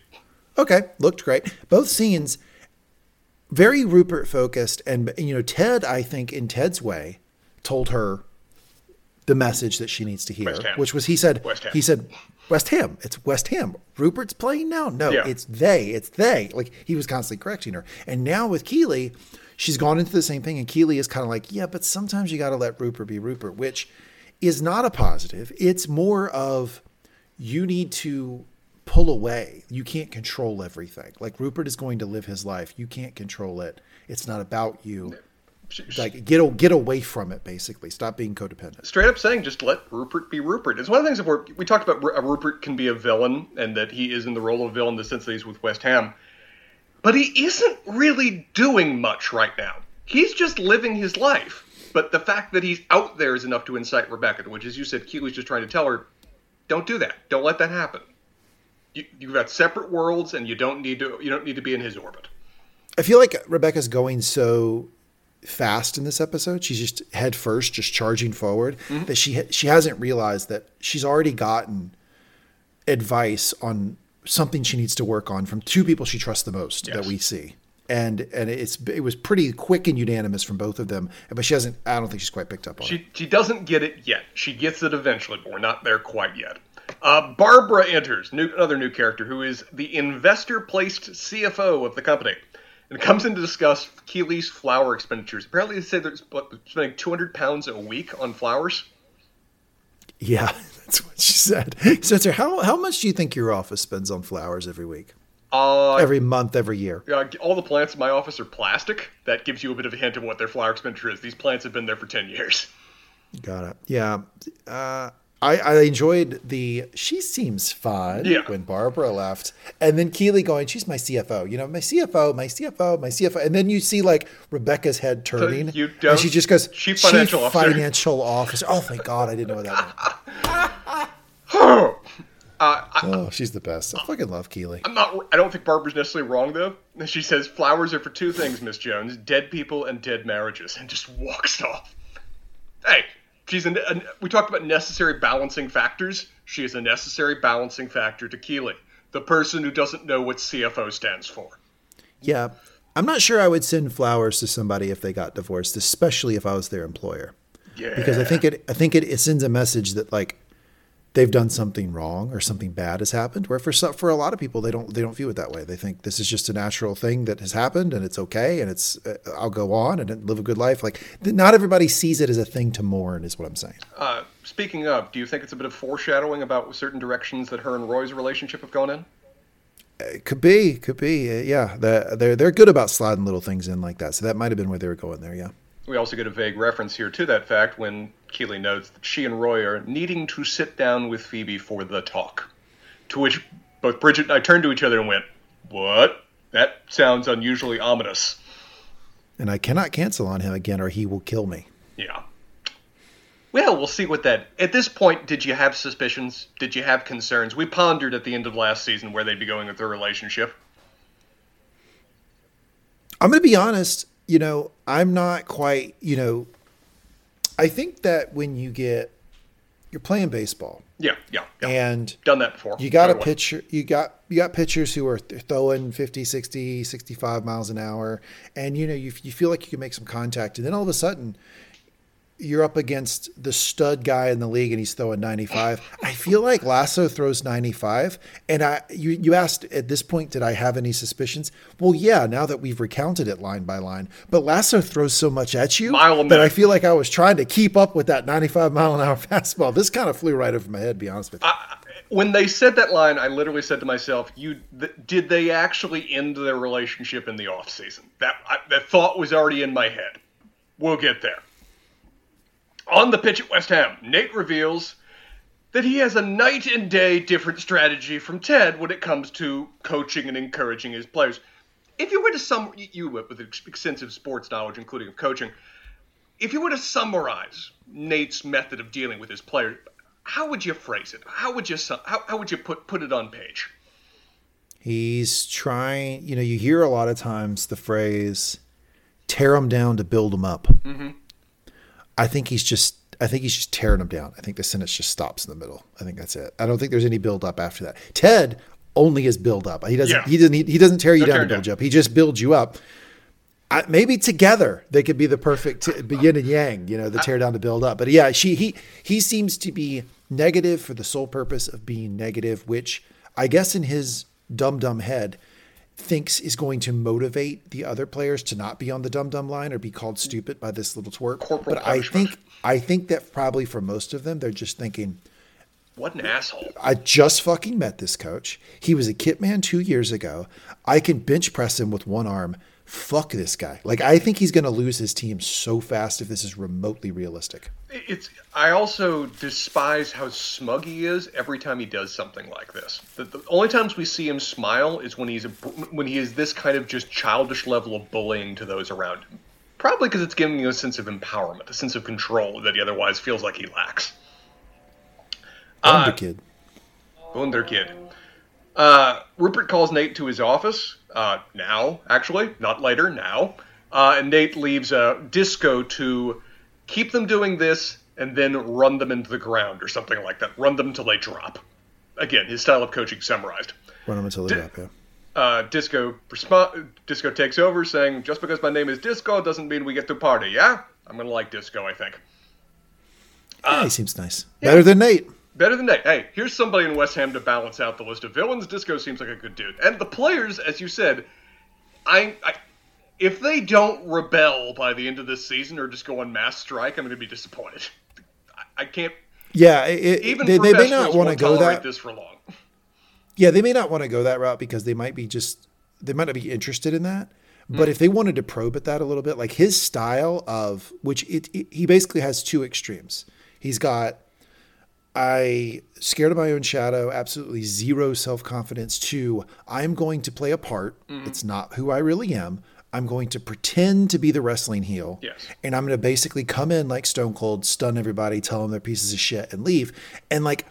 A: Okay, looked great. Both scenes very Rupert focused, and you know Ted. I think in Ted's way, told her the message that she needs to hear, which was he said.
B: West Ham.
A: He said West Ham. It's West Ham. Rupert's playing now. No,
B: Yeah.
A: it's they. It's they. Like he was constantly correcting her, and now with Keeley, she's gone into the same thing, and Keeley is kind of like, yeah, but sometimes you got to let Rupert be Rupert, which is not a positive. It's more of you need to pull away. You can't control everything. Like Rupert is going to live his life. You can't control it. It's not about you. Like get get away from it. Basically, stop being codependent.
B: straight up saying just let Rupert be Rupert. It's one of the things that we're, we talked about. Uh, Rupert can be a villain, and that he is in the role of a villain in the sense that he's with West Ham, but he isn't really doing much right now. He's just living his life. But the fact that he's out there is enough to incite Rebecca, which, as you said, Keeley's just trying to tell her, don't do that. Don't let that happen. You, you've got separate worlds, and you don't need to. You don't need to be in his orbit.
A: I feel like Rebecca's going so fast in this episode. She's just head first, just charging forward. Mm-hmm. That she she hasn't realized that she's already gotten advice on something she needs to work on from two people she trusts the most that we see. And and it's it was pretty quick and unanimous from both of them, but she hasn't. I don't think she's quite picked up on it.
B: She she doesn't get it yet. She gets it eventually, but we're not there quite yet. Uh, Barbara enters, new, another new character who is the investor placed CFO of the company, and comes in to discuss Keeley's flower expenditures. Apparently, they say they're spending 200 pounds a week on flowers.
A: Yeah, that's what she said. Spencer, how how much do you think your office spends on flowers every week,
B: Uh,
A: every month, every year?
B: uh, all the plants in my office are plastic. That gives you a bit of a hint of what their flower expenditure is. These plants have been there for 10 years.
A: Got it. Yeah. Uh, I, I enjoyed the she seems fun
B: Yeah.
A: when Barbara left. And then Keeley going, she's my CFO. You know, my CFO, my CFO, my CFO. And then you see like Rebecca's head turning.
B: You
A: and she just goes,
B: Chief Financial Officer."
A: Financial Officer. Oh, thank God. I didn't know what that meant.
B: uh, I,
A: Oh, she's the best. I fucking love Keeley.
B: I'm not. I don't think Barbara's necessarily wrong though. She says flowers are for two things, Miss Jones: dead people and dead marriages, and just walks off. Hey, she's a, a- We talked about necessary balancing factors. She is a necessary balancing factor to Keeley, the person who doesn't know what CFO stands for.
A: Yeah. I'm not sure I would send flowers to somebody if they got divorced, especially if I was their employer.
B: Yeah,
A: because I think it I think it, it sends a message that like they've done something wrong or something bad has happened. Where for some, for a lot of people they don't they don't view it that way. They think this is just a natural thing that has happened and it's okay and it's uh, I'll go on and live a good life. Like not everybody sees it as a thing to mourn is what I'm saying.
B: Uh, speaking of, do you think it's a bit of foreshadowing about certain directions that her and Roy's relationship have gone in?
A: It could be, could be, uh, yeah. They're they're good about sliding little things in like that. So that might have been where they were going there. Yeah.
B: We also get a vague reference here to that fact when Keeley notes that she and Roy are needing to sit down with Phoebe for the talk. To which both Bridget and I turned to each other and went, What? That sounds unusually ominous.
A: And I cannot cancel on him again or he will kill me.
B: Yeah. Well, we'll see what that. At this point, did you have suspicions? Did you have concerns? We pondered at the end of last season where they'd be going with their relationship.
A: I'm going to be honest, you know, I'm not quite, you know, I think that when you get, you're playing baseball.
B: Yeah, yeah, yeah.
A: And
B: done that before.
A: You got a pitcher, you got you got pitchers who are throwing 50, 60, 65 miles an hour and you know you you feel like you can make some contact and then all of a sudden you're up against the stud guy in the league and he's throwing 95. I feel like Lasso throws 95. And I you, you asked at this point, did I have any suspicions? Well, yeah, now that we've recounted it line by line. But Lasso throws so much at you that I feel like I was trying to keep up with that 95 mile an hour fastball. This kind of flew right over my head, be honest with you.
B: I, when they said that line, I literally said to myself, "You th- did they actually end their relationship in the off season?" That I, that thought was already in my head. We'll get there. On the pitch at West Ham, Nate reveals that he has a night and day different strategy from Ted when it comes to coaching and encouraging his players. If you were to sum you with extensive sports knowledge, including of coaching, if you were to summarize Nate's method of dealing with his players, how would you phrase it? How would you how, how would you put put it on page?
A: He's trying. You know, you hear a lot of times the phrase "tear them down to build them up." Mm-hmm. I think he's just I think he's just tearing them down. I think the sentence just stops in the middle. I think that's it. I don't think there's any build up after that. Ted only is build up. He doesn't. Yeah. He doesn't. He, he, doesn't tear you down to build you up. He just builds you up. I, maybe together they could be the perfect yin and yang. You know, the tear down to build up. But yeah, she he he seems to be negative for the sole purpose of being negative, which I guess in his dumb dumb head thinks is going to motivate the other players to not be on the dumb dumb line or be called stupid by this little twerp. Corporal but punishment. I think I think that probably for most of them, they're just thinking,
B: "What an asshole!"
A: I just fucking met this coach. He was a kit man two years ago. I can bench press him with one arm fuck this guy. Like I think he's going to lose his team so fast if this is remotely realistic.
B: It's I also despise how smug he is every time he does something like this. The, the only times we see him smile is when he's a, when he is this kind of just childish level of bullying to those around him. Probably because it's giving you a sense of empowerment, a sense of control that he otherwise feels like he lacks.
A: Wonder uh, kid.
B: Wonder kid. Uh, Rupert calls Nate to his office uh, now, actually, not later, now. Uh, and Nate leaves a disco to keep them doing this and then run them into the ground or something like that. Run them until they drop. Again, his style of coaching summarized.
A: Run them until they Di- drop, yeah.
B: Uh, Disco resp- Disco takes over, saying, "Just because my name is Disco doesn't mean we get to party." Yeah, I'm gonna like Disco. I think.
A: Yeah, he seems nice. Yeah. Better than Nate.
B: Better than that. Hey, here's somebody in West Ham to balance out the list of villains. Disco seems like a good dude, and the players, as you said, I, I if they don't rebel by the end of this season or just go on mass strike, I'm going to be disappointed. I, I can't.
A: Yeah, it, even they, they may not want to go that
B: this for long.
A: Yeah, they may not want to go that route because they might be just they might not be interested in that. But mm. if they wanted to probe at that a little bit, like his style of which it, it he basically has two extremes. He's got I scared of my own shadow, absolutely zero self confidence. Two, I'm going to play a part. Mm-hmm. It's not who I really am. I'm going to pretend to be the wrestling heel.
B: Yes.
A: And I'm going to basically come in like Stone Cold, stun everybody, tell them they're pieces of shit, and leave. And like,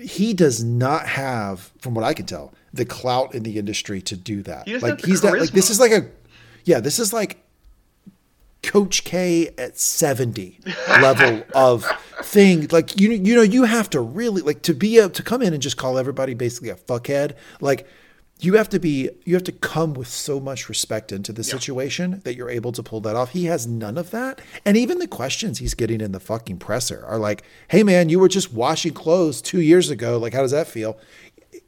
A: he does not have, from what I can tell, the clout in the industry to do that.
B: He
A: like, he's not, like, this is like a, yeah, this is like Coach K at 70 level of thing. Like you you know, you have to really like to be able to come in and just call everybody basically a fuckhead. Like you have to be you have to come with so much respect into the yeah. situation that you're able to pull that off. He has none of that. And even the questions he's getting in the fucking presser are like, "Hey man, you were just washing clothes 2 years ago. Like how does that feel?"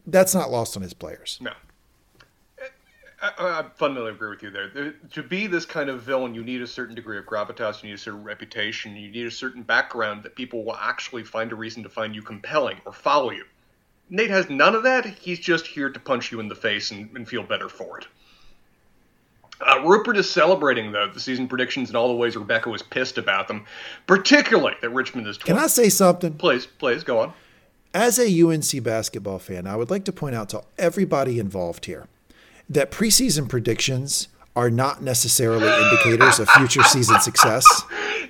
A: That's not lost on his players.
B: No. I, I, fundamentally agree with you there. there. To be this kind of villain, you need a certain degree of gravitas, you need a certain reputation, you need a certain background that people will actually find a reason to find you compelling or follow you. Nate has none of that. He's just here to punch you in the face and, and feel better for it. Uh, Rupert is celebrating though the season predictions and all the ways Rebecca was pissed about them, particularly that Richmond is.
A: 20. Can I say something?
B: Please, please go on.
A: As a UNC basketball fan, I would like to point out to everybody involved here that preseason predictions are not necessarily indicators of future season success.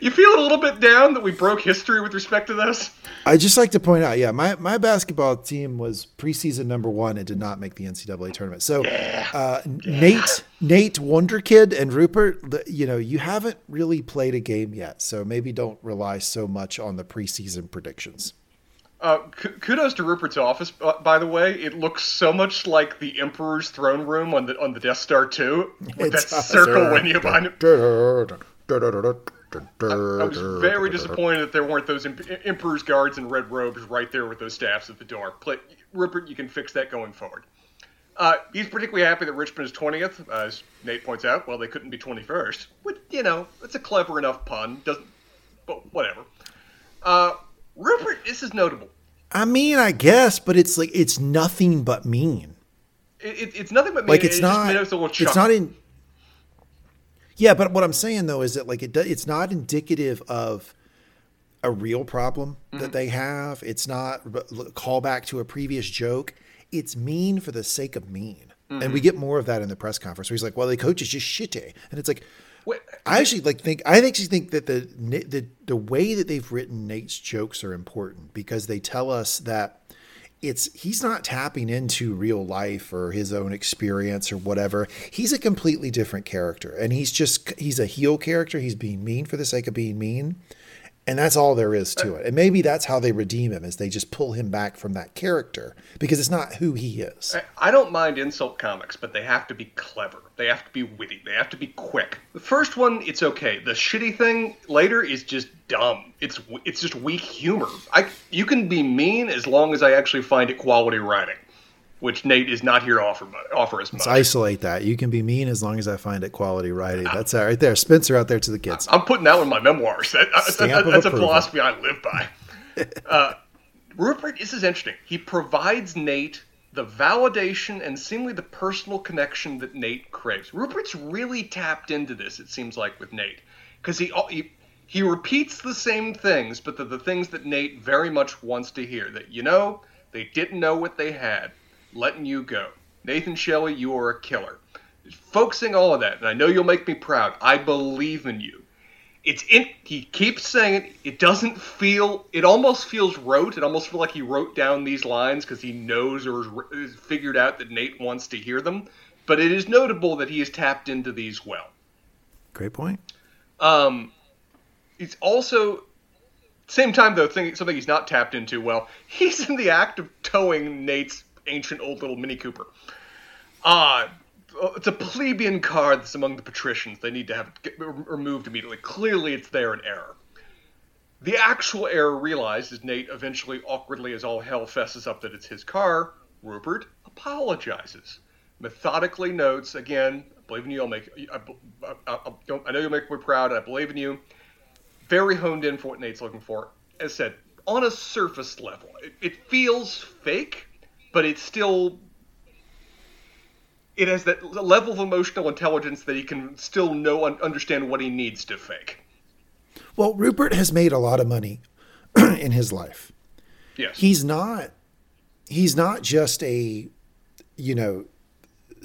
B: You feel a little bit down that we broke history with respect to this?
A: I just like to point out, yeah, my, my basketball team was preseason number one and did not make the NCAA tournament. So
B: yeah.
A: Uh, yeah. Nate, Nate Wonder Kid, and Rupert, you know, you haven't really played a game yet, so maybe don't rely so much on the preseason predictions.
B: Uh, kudos to Rupert's office, by the way. It looks so much like the Emperor's throne room on the on the Death Star 2, with it's that circle window behind it. I, I was very disappointed that there weren't those Emperor's guards in red robes right there with those staffs at the door. Play, Rupert, you can fix that going forward. Uh, he's particularly happy that Richmond is 20th, as Nate points out. Well, they couldn't be 21st. Which, you know, it's a clever enough pun. Doesn't, but whatever. Uh, Rupert, this is notable.
A: I mean, I guess, but it's like it's nothing but mean.
B: It, it, it's nothing but mean.
A: Like it's it not. It's not in. Yeah, but what I'm saying though is that like it it's not indicative of a real problem mm-hmm. that they have. It's not a callback to a previous joke. It's mean for the sake of mean. Mm-hmm. And we get more of that in the press conference where he's like, "Well, the coach is just shitty," and it's like, I actually like think I actually think that the the the way that they've written Nate's jokes are important because they tell us that it's he's not tapping into real life or his own experience or whatever. He's a completely different character and he's just he's a heel character. He's being mean for the sake of being mean. And that's all there is to it. And maybe that's how they redeem him is they just pull him back from that character because it's not who he is.
B: I don't mind insult comics, but they have to be clever. They have to be witty. They have to be quick. The first one, it's okay. The shitty thing later is just dumb. It's it's just weak humor. I you can be mean as long as I actually find it quality writing which Nate is not here to offer offer as much.
A: Let's isolate that. You can be mean as long as I find it quality writing. That's that right there. Spencer out there to the kids.
B: I'm putting that one in my memoirs. That, that, that's a philosophy I live by. uh, Rupert, this is interesting. He provides Nate the validation and seemingly the personal connection that Nate craves. Rupert's really tapped into this, it seems like, with Nate. Because he, he he repeats the same things, but the things that Nate very much wants to hear. That, you know, they didn't know what they had letting you go. Nathan Shelley, you are a killer. Focusing all of that, and I know you'll make me proud. I believe in you. It's in. He keeps saying it. It doesn't feel. It almost feels rote. It almost feels like he wrote down these lines because he knows or has figured out that Nate wants to hear them. But it is notable that he has tapped into these well.
A: Great point.
B: Um, it's also same time though something he's not tapped into well. He's in the act of towing Nate's ancient old little Mini Cooper. Uh, Oh, it's a plebeian car that's among the patricians. They need to have it removed immediately. Clearly, it's there in error. The actual error realized as Nate eventually, awkwardly, as all hell fesses up that it's his car, Rupert apologizes. Methodically notes, again, I believe in you, I'll make, I, I, I, I know you'll make me proud, I believe in you. Very honed in for what Nate's looking for. As said, on a surface level, it, it feels fake, but it's still it has that level of emotional intelligence that he can still know and understand what he needs to fake.
A: Well, Rupert has made a lot of money in his life.
B: Yes.
A: He's not he's not just a you know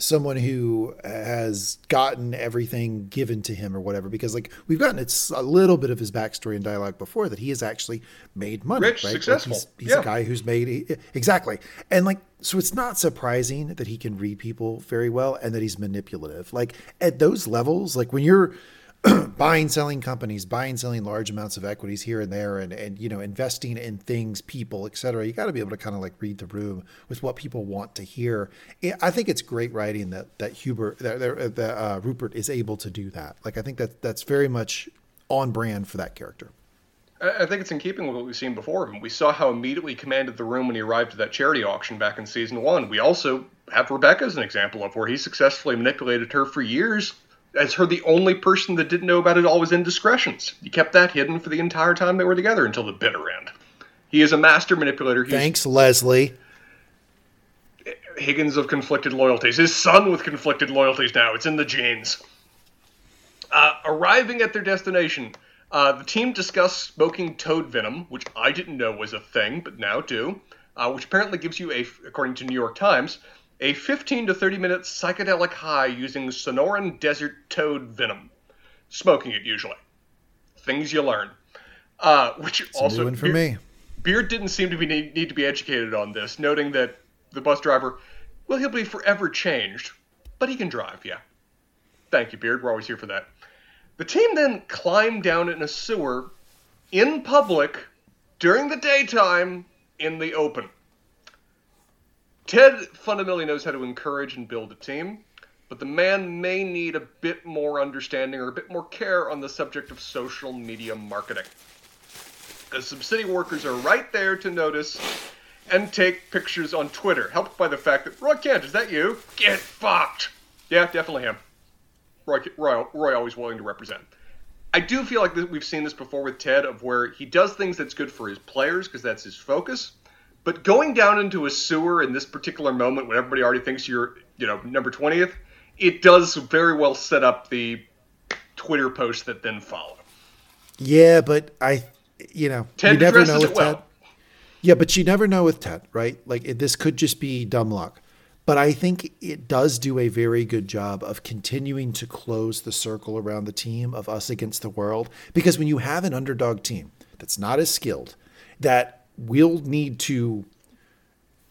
A: someone who has gotten everything given to him or whatever because like we've gotten it's a little bit of his backstory and dialogue before that he has actually made money
B: rich right? successful
A: like he's, he's
B: yeah.
A: a guy who's made exactly and like so it's not surprising that he can read people very well and that he's manipulative like at those levels like when you're buying selling companies buying selling large amounts of equities here and there and and you know investing in things people etc you got to be able to kind of like read the room with what people want to hear i think it's great writing that that hubert that, that uh, rupert is able to do that like i think that that's very much on brand for that character
B: I think it's in keeping with what we've seen before. him. We saw how immediately he commanded the room when he arrived at that charity auction back in season one. We also have Rebecca as an example of where he successfully manipulated her for years as her the only person that didn't know about it all was indiscretions. He kept that hidden for the entire time they were together until the bitter end. He is a master manipulator.
A: He's, Thanks, Leslie.
B: Higgins of conflicted loyalties, his son with conflicted loyalties now. It's in the genes. Uh, arriving at their destination, uh, the team discussed smoking toad venom, which I didn't know was a thing, but now do, uh, which apparently gives you a, according to New York Times, a 15 to 30 minute psychedelic high using Sonoran desert toad venom. Smoking it usually. Things you learn. Uh, which
A: It's
B: also
A: a new one for me.
B: Beard didn't seem to be need, need to be educated on this, noting that the bus driver, well, he'll be forever changed, but he can drive. Yeah. Thank you, Beard. We're always here for that. The team then climbed down in a sewer in public during the daytime in the open. Ted fundamentally knows how to encourage and build a team, but the man may need a bit more understanding or a bit more care on the subject of social media marketing. Because some city workers are right there to notice and take pictures on Twitter, helped by the fact that Roy Kent, is that you? Get fucked! Yeah, definitely him. Roy, Roy, Roy always willing to represent. I do feel like we've seen this before with Ted, of where he does things that's good for his players because that's his focus. But going down into a sewer in this particular moment when everybody already thinks you're, you know, number twentieth, it does very well set up the Twitter posts that then follow.
A: Yeah, but I, you know,
B: Ted
A: you never know with
B: well.
A: Ted. Yeah, but you never know with Ted, right? Like it, this could just be dumb luck. But I think it does do a very good job of continuing to close the circle around the team of us against the world. Because when you have an underdog team that's not as skilled, that will need to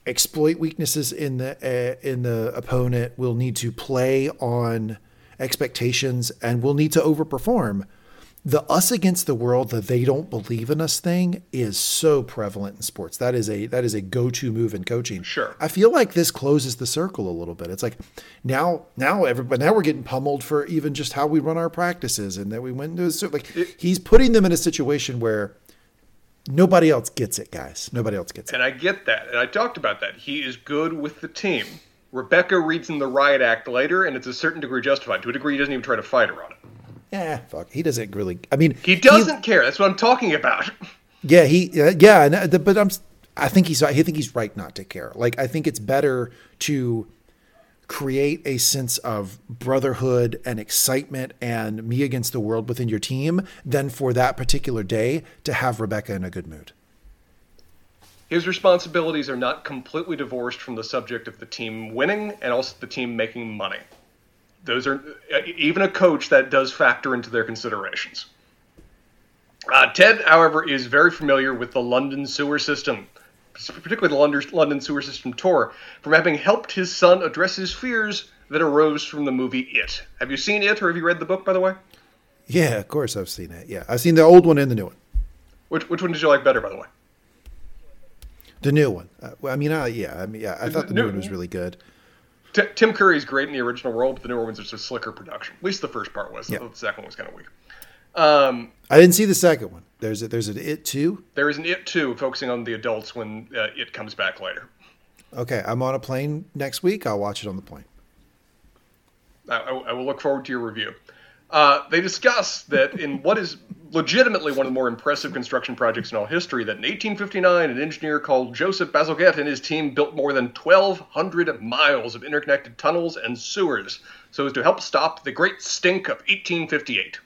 A: exploit weaknesses in the uh, in the opponent, We'll need to play on expectations, and we'll need to overperform the us against the world that they don't believe in us thing is so prevalent in sports. That is a that is a go-to move in coaching.
B: Sure.
A: I feel like this closes the circle a little bit. It's like now now everybody now we're getting pummeled for even just how we run our practices and that we went into a like he's putting them in a situation where nobody else gets it, guys. Nobody else gets it.
B: And I get that. And I talked about that. He is good with the team. Rebecca reads in the riot act later, and it's a certain degree justified. To a degree, he doesn't even try to fight her on it.
A: Yeah, fuck. He doesn't really. I mean,
B: He doesn't care. That's what I'm talking about.
A: Yeah, he uh, yeah, and, uh, the- but I'm I think he's I think he's right not to care. Like I think it's better to create a sense of brotherhood and excitement and me against the world within your team than for that particular day to have Rebecca in a good mood.
B: His responsibilities are not completely divorced from the subject of the team winning and also the team making money. Those are even a coach that does factor into their considerations. Uh, Ted, however, is very familiar with the London sewer system, particularly the London, London sewer system tour, from having helped his son address his fears that arose from the movie It. Have you seen It, or have you read the book, by the way?
A: Yeah, of course I've seen it. Yeah, I've seen the old one and the new one.
B: Which, which one did you like better, by the way?
A: The new one. Uh, well, I mean, uh, yeah, I mean, yeah, I thought the new
B: new-
A: one was really good.
B: T- Tim Curry's great in the original role, but the newer one's are just a slicker production. At least the first part was.
A: Yeah.
B: The second one was kind of weak. Um,
A: I didn't see the second one. There's a, there's an it too.
B: there is an It too, focusing on the adults when uh, it comes back later.
A: Okay, I'm on a plane next week. I'll watch it on the plane.
B: I, I, I will look forward to your review. Uh, they discuss that in what is legitimately one of the more impressive construction projects in all history, that in 1859, an engineer called Joseph Bazalgette and his team built more than 1,200 miles of interconnected tunnels and sewers so as to help stop the Great Stink of 1858.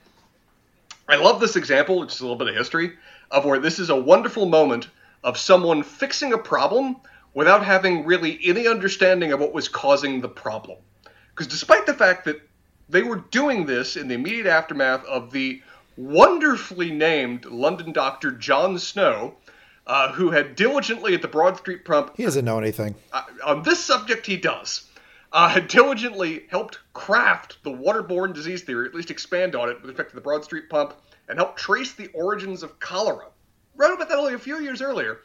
B: I love this example, just a little bit of history, of where this is a wonderful moment of someone fixing a problem without having really any understanding of what was causing the problem. Because despite the fact that they were doing this in the immediate aftermath of the wonderfully named London doctor John Snow, uh, who had diligently at the Broad Street pump
A: He doesn't know anything.
B: uh, on this subject, he does. Uh, had diligently helped craft the waterborne disease theory, at least expand on it with respect to the Broad Street pump, and help trace the origins of cholera. Wrote about that only a few years earlier.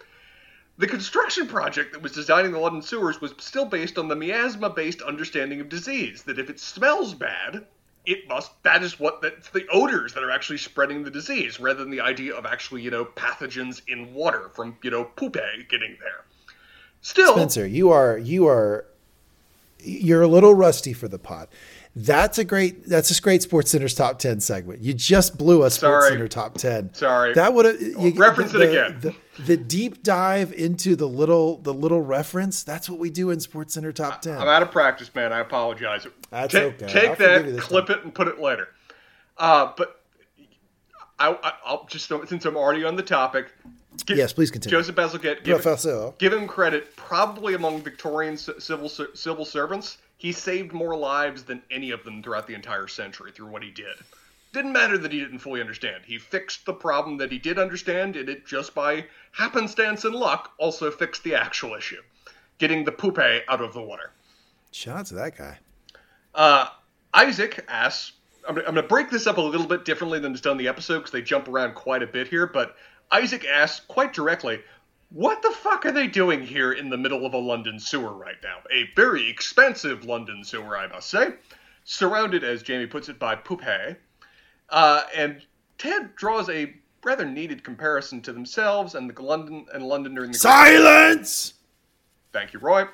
B: The construction project that was designing the London sewers was still based on the miasma based understanding of disease that if it smells bad, it must, that is what, that's the odors that are actually spreading the disease, rather than the idea of actually, you know, pathogens in water from, you know, poop getting there. Still,
A: Spencer, you are you are you're a little rusty for the pod. That's a great. That's a great Sports Center's top ten segment. You just blew a Sports
B: Sorry.
A: Center top ten.
B: Sorry.
A: that would have
B: Reference
A: the,
B: it again.
A: The, the deep dive into the little the little reference. That's what we do in Sports Center top ten.
B: I'm out of practice, man. I apologize.
A: That's
B: Ta-
A: okay.
B: Take
A: I'll
B: that, clip it, and put it later. Uh, but I, I, I'll just since I'm already on the topic. Gi-
A: Yes, please continue.
B: Joseph Bazalgette, give,
A: Professor.
B: give him credit. Probably among Victorian civil civil servants, he saved more lives than any of them throughout the entire century through what he did. Didn't matter that he didn't fully understand. He fixed the problem that he did understand, and it just by happenstance and luck also fixed the actual issue, getting the poupe out of the water.
A: Shout out to that guy.
B: Uh, Isaac asks, I'm, I'm going to break this up a little bit differently than it's done the episode because they jump around quite a bit here, but Isaac asks quite directly, what the fuck are they doing here in the middle of a London sewer right now? A very expensive London sewer, I must say. Surrounded, as Jamie puts it, by poupe. Uh, and Ted draws a rather needed comparison to themselves and the London and London during the
A: Silence.
B: Thank you, Roy.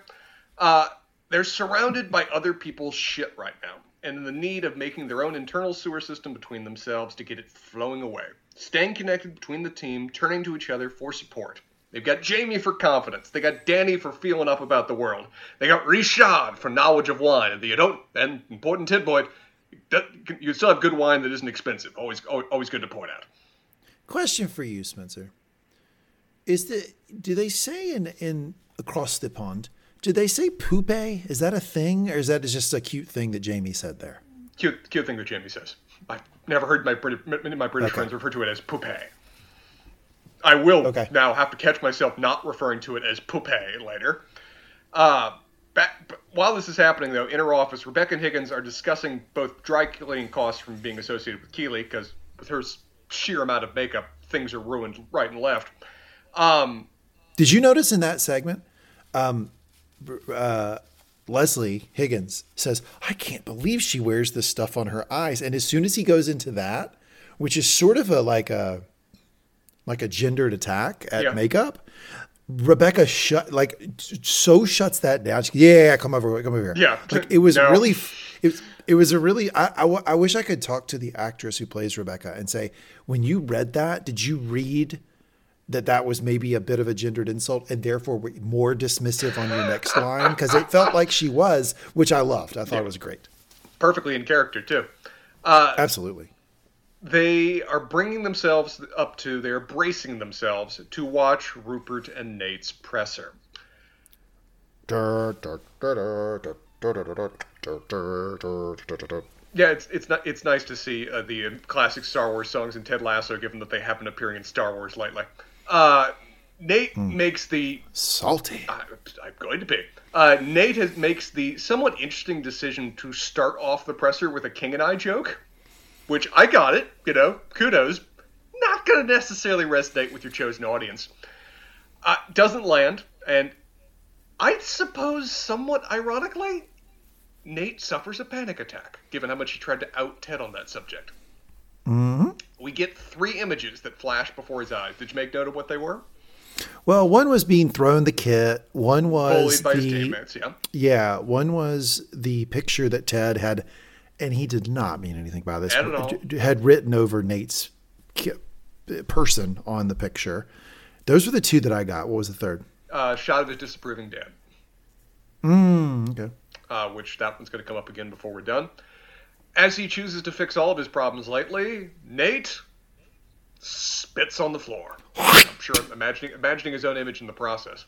B: Uh, they're surrounded by other people's shit right now, and in the need of making their own internal sewer system between themselves to get it flowing away. Staying connected between the team, turning to each other for support. They've got Jamie for confidence. They got Dani for feeling up about the world. They got Richard for knowledge of wine. And you don't, and important tidbit, you still have good wine that isn't expensive. Always, always good to point out.
A: Question for you, Spencer. Is the do they say in in across the pond? Do they say poupe? Is that a thing, or is that just a cute thing that Jamie said there?
B: Cute, cute thing that Jamie says. Never heard my British, my British
A: Okay.
B: friends refer to it as poupe. I will
A: Okay.
B: now have to catch myself not referring to it as poupe later. Uh, back, while this is happening, though, in her office, Rebecca and Higgins are discussing both dry cleaning costs from being associated with Keeley, because with her sheer amount of makeup, things are ruined right and left. Um,
A: Did you notice in that segment, um, uh, Leslie Higgins says, "I can't believe she wears this stuff on her eyes," and as soon as he goes into that, which is sort of a like a like a gendered attack at
B: Yeah.
A: makeup. Rebecca shut like so shuts that down. She, yeah, yeah, come over, come over here.
B: Yeah.
A: like it was
B: No.
A: really, it was, it was a really. I I wish I could talk to the actress who plays Rebecca and say, when you read that, did you read that that was maybe a bit of a gendered insult and therefore more dismissive on your next line? Because it felt like she was, which I loved. I thought it was great.
B: perfectly in character, too. Uh,
A: Absolutely.
B: they are bringing themselves up to, they're bracing themselves to watch Rupert and Nate's presser. Yeah, it's it's not it's nice to see uh, the uh, classic Star Wars songs in Ted Lasso, given that they have been appearing in Star Wars lately. Uh, Nate makes the
A: Salty.
B: I, I'm going to be. Uh, Nate has, makes the somewhat interesting decision to start off the presser with a King and I joke, which I got it. You know, kudos. Not going to necessarily resonate with your chosen audience. Uh, doesn't land, and I suppose somewhat ironically, Nate suffers a panic attack, given how much he tried to out Ted on that subject. Mm-hmm. We get three images that flash before his eyes. Did you make note of what they were?
A: Well, one was being thrown the kit. One was
B: Bullied by his
A: the
B: teammates, yeah.
A: yeah. One was the picture that Ted had, and he did not mean anything by this.
B: At all.
A: Had written over Nate's person on the picture. Those were the two that I got. What was the third?
B: Uh, shot of his disapproving dad.
A: Mm, okay.
B: uh, which that one's going to come up again before we're done. As he chooses to fix all of his problems lately, Nate spits on the floor. I'm sure imagining imagining his own image in the process.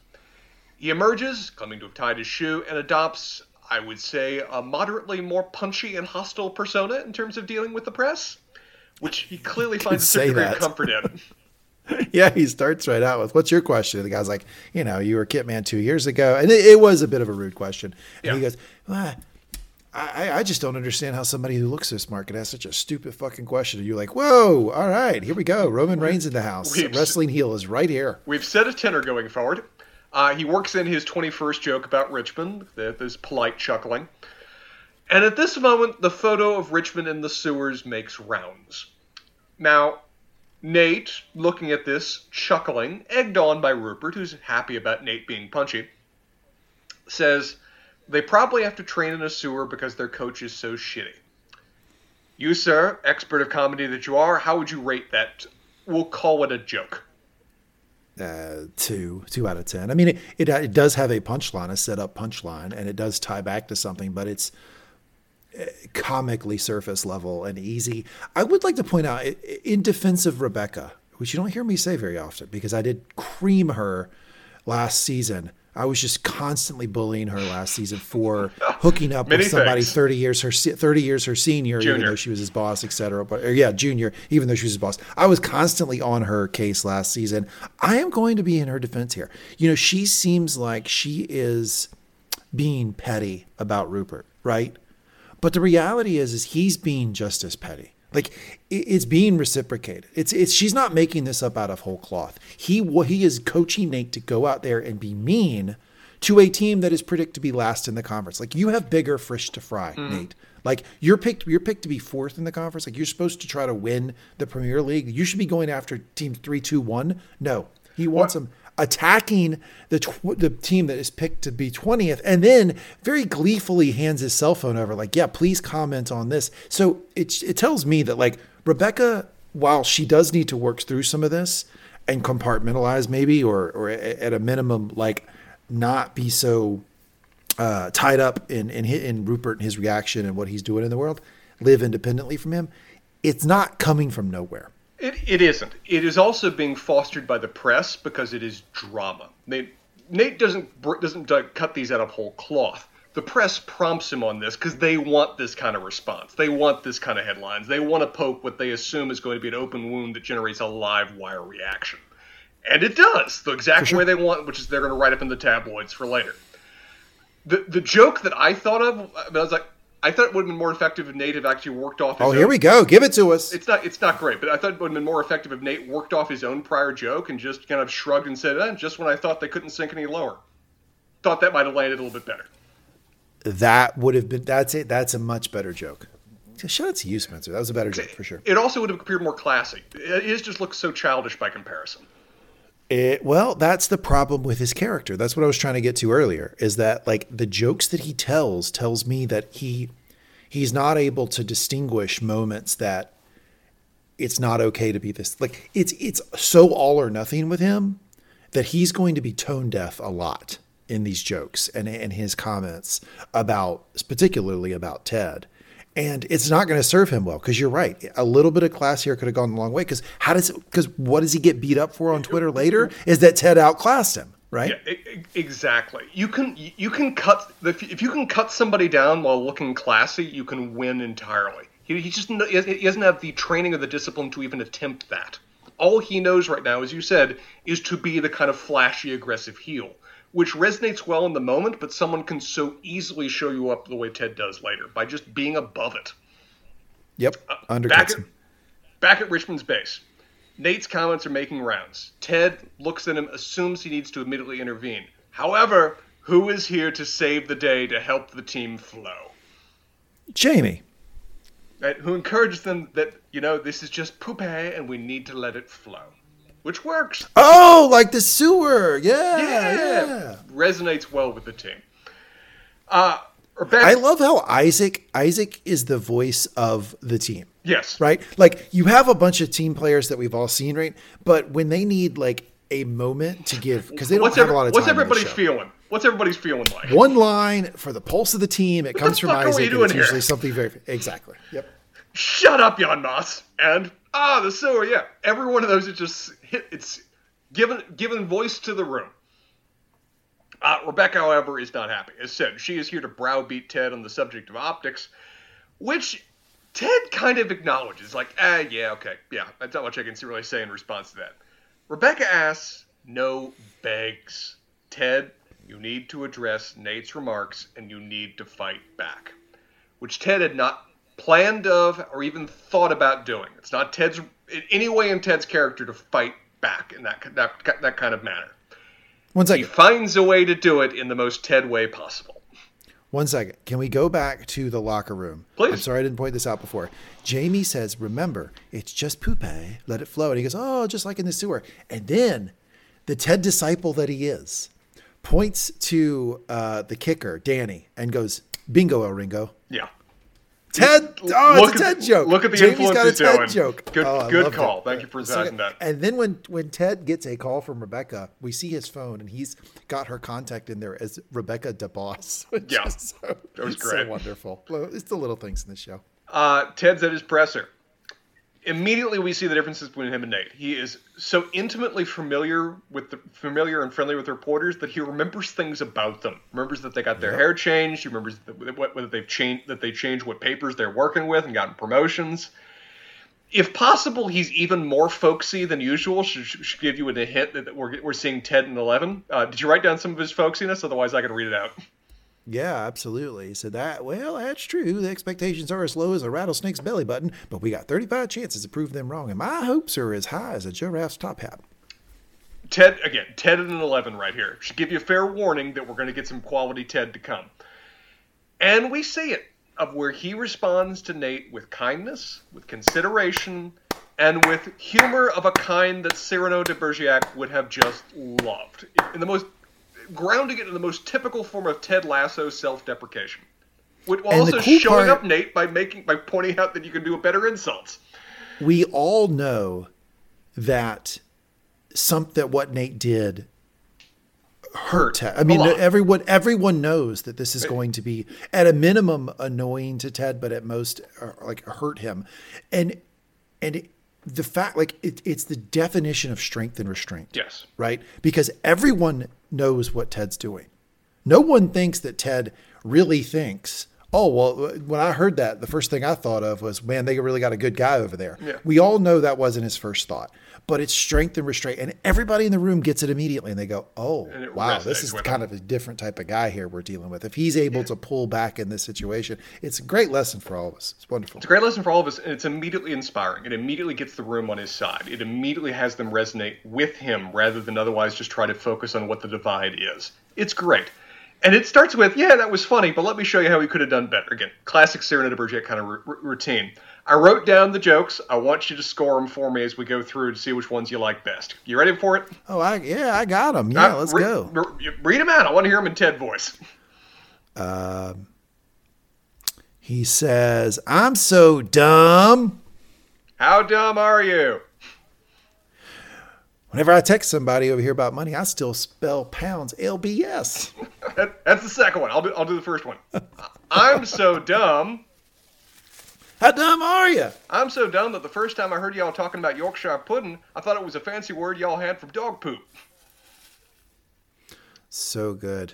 B: He emerges, claiming to have tied his shoe, and adopts, I would say, a moderately more punchy and hostile persona in terms of dealing with the press, which he clearly finds a certain degree of comfort in.
A: Yeah, he starts right out with, "What's your question?" And the guy's like, "You know, you were Kitman two years ago," and it, it was a bit of a rude question. And he goes, well, I, I just don't understand how somebody who looks so smart could ask such a stupid fucking question." And you're like, "Whoa, all right, here we go. Roman Reigns in the house. Wrestling heel is right here."
B: We've set a tenor going forward. Uh, he works in his 21st joke about Richmond, th- this polite chuckling. And at this moment, the photo of Richmond in the sewers makes rounds. Now, Nate, looking at this, chuckling, egged on by Rupert, who's happy about Nate being punchy, says, They probably have to train in a sewer because their coach is so shitty. You, sir, expert of comedy that you are, how would you rate that? We'll call it a joke.
A: Uh, two, two out of ten. I mean, it, it, it does have a punchline, a set up punchline, and it does tie back to something, but it's uh, comically surface level and easy. I would like to point out, in defense of Rebecca, which you don't hear me say very often, because I did cream her last season. I was just constantly bullying her last season for hooking up with somebody things. 30 years her 30 years her senior, junior. even though she was his boss, etc. But or, yeah, junior, even though she was his boss. I was constantly on her case last season. I am going to be in her defense here. You know, she seems like she is being petty about Rupert, right? But the reality is, is he's being just as petty. Like it's being reciprocated. It's it's she's not making this up out of whole cloth. He he is coaching Nate to go out there and be mean to a team that is predicted to be last in the conference. Like you have bigger fish to fry, mm. Nate. Like you're picked you're picked to be fourth in the conference. Like you're supposed to try to win the Premier League. You should be going after team three, two, one. No, he wants what? them attacking the tw- the team that is picked to be 20th and then very gleefully hands his cell phone over like yeah please comment on this. So it, it tells me that like rebecca while she does need to work through some of this and compartmentalize maybe or or at a minimum like not be so uh, tied up in, in in Rupert and his reaction and what he's doing in the world live independently from him it's not coming from nowhere
B: it, it isn't. It is also being fostered by the press because it is drama. Nate, Nate doesn't doesn't uh, cut these out of whole cloth. The press prompts him on this because they want this kind of response. They want this kind of headlines. They want to poke what they assume is going to be an open wound that generates a live wire reaction. And it does, the exact sure. way they want, which is they're going to write up in the tabloids for later. The the joke that I thought of, uh, I was like, I thought it would have been more effective if Nate had actually worked off.
A: oh, here we go. Give it to us.
B: It's not. It's not great, but I thought it would have been more effective if Nate worked off his own prior joke and just kind of shrugged and said, eh, "Just when I thought they couldn't sink any lower." Thought that might have landed a little bit better.
A: That would have been. That's it. That's a much better joke. Shout out to you, Spencer. That was a better joke for sure.
B: It also would have appeared more classy. It just looks so childish by comparison.
A: It, well, that's the problem with his character. That's what I was trying to get to earlier. Is that like the jokes that he tells tells me that he he's not able to distinguish moments that it's not okay to be this like it's it's so all or nothing with him that he's going to be tone deaf a lot in these jokes and in his comments about particularly about Ted. And it's not going to serve him well because you're right. A little bit of class here could have gone a long way. Because how does because what does he get beat up for on Twitter later? Is that Ted outclassed him? right?
B: Yeah, exactly. You can you can cut if you can cut somebody down while looking classy, you can win entirely. He, he just he doesn't have the training or the discipline to even attempt that. All he knows right now, as you said, is to be the kind of flashy, aggressive heel, which resonates well in the moment, but someone can so easily show you up the way Ted does later by just being above it.
A: Yep, uh,
B: back at, back at Richmond's base. Nate's comments are making rounds. Ted looks at him, assumes he needs to immediately intervene. However, who is here to save the day to help the team flow?
A: Jamie.
B: Right, who encourages them that, you know, this is just poopy and we need to let it flow. Which works.
A: Oh, like the sewer. Yeah. Yeah. yeah.
B: Resonates well with the team. Uh,
A: Rebecca, I love how Isaac Isaac is the voice of the team.
B: Yes.
A: Right? Like you have a bunch of team players that we've all seen, right? But when they need like a moment to give because they don't what's have every, a lot of time.
B: What's everybody feeling? What's everybody's feeling like?
A: One line for the pulse of the team. It what comes from Isaac. It's here? usually something very exactly. Yep.
B: Shut up, Jan Maas. And ah, the sewer. Yeah, every one of those is just. It's given given voice to the room. Uh, Rebecca, however, is not happy. As said, she is here to browbeat Ted on the subject of optics, which Ted kind of acknowledges, like, ah, yeah, okay, yeah, that's not much I can really say in response to that. Rebecca asks, no begs. Ted, you need to address Nate's remarks and you need to fight back, which Ted had not planned of or even thought about doing. It's not Ted's in any way in Ted's character to fight back in that that, that kind of manner.
A: One second.
B: He finds a way to do it in the most Ted way possible.
A: One second. Can we go back to the locker room?
B: Please.
A: I'm sorry I didn't point this out before. Jamie says, remember, it's just poop, let it flow. And he goes, oh, just like in the sewer. And then the Ted disciple that he is points to uh, the kicker, Dani, and goes, "Bingo, El Ringo."
B: Yeah.
A: Ted, oh,
B: Look
A: it's a Ted
B: the-
A: joke.
B: look at the
A: Jamie's
B: influence
A: got a Ted
B: doing.
A: joke.
B: Good-
A: Oh,
B: good call.
A: it.
B: Thank you for
A: So good.
B: that.
A: And then when when Ted gets a call from Rebecca, we see his phone, and he's got her contact in there as Rebecca DeBoss.
B: Yeah.
A: so,
B: That was
A: so
B: great.
A: wonderful. It's the little things in the show.
B: Uh, Ted's at his presser. Immediately, we see the differences between him and Nate. He is so intimately familiar with the familiar and friendly with reporters that he remembers things about them. Remembers that they got their hair changed. He remembers that, what, whether they've changed that they changed what papers they're working with and gotten promotions. If possible, he's even more folksy than usual. Should, should give you a hint that we're, we're seeing Ted and Eleven. Uh, did you write down some of his folksiness? Otherwise, I could read it out.
A: Yeah, absolutely. So that well, that's true. The expectations are as low as a rattlesnake's belly button, but we got 35 chances to prove them wrong, and my hopes are as high as a giraffe's top hat.
B: Ted again, Ted at an eleven right here. Should give you a fair warning that we're going to get some quality Ted to come. And we see it of where he responds to Nate with kindness, with consideration, and with humor of a kind that Cyrano de Bergerac would have just loved. In the most grounding it in the most typical form of Ted Lasso self-deprecation. While also
A: cool
B: showing
A: part-
B: up Nate by making by pointing out that you can do a better insults.
A: We all know that some that what Nate did hurt Ted. I mean, everyone everyone knows that this is going to be at a minimum annoying to Ted, but at most uh, like hurt him. And and it, the fact like it, it's the definition of strength and restraint.
B: Yes.
A: right? Because everyone knows what Ted's doing. No one thinks that Ted really thinks, oh, well, when I heard that, the first thing I thought of was, man, they really got a good guy over there.
B: Yeah.
A: We all know that wasn't his first thought, but it's strength and restraint. And everybody in the room gets it immediately and they go, oh, wow, this is kind of a different type of guy here we're dealing with. If he's able to pull back in this situation, it's a great lesson for all of us. It's wonderful.
B: It's a great lesson for all of us, and it's immediately inspiring. It immediately gets the room on his side. It immediately has them resonate with him rather than otherwise just try to focus on what the divide is. It's great. And it starts with, yeah, that was funny, but let me show you how we could have done better. Again, classic Cyrano de Bergerac kind of r- routine. I wrote down the jokes. I want you to score them for me as we go through and see which ones you like best. You ready for it?
A: Oh, I, yeah, I got them. Yeah,
B: Uh,
A: let's
B: re-
A: go.
B: re- read them out. I want to hear them in Ted voice.
A: He says, I'm so dumb.
B: How dumb are you?
A: Whenever I text somebody over here about money, I still spell pounds LBS.
B: That, that's the second one. I'll do, I'll do the first one. I'm so dumb.
A: How dumb are you?
B: I'm so dumb that the first time I heard y'all talking about Yorkshire pudding, I thought it was a fancy word y'all had for dog poop.
A: So good.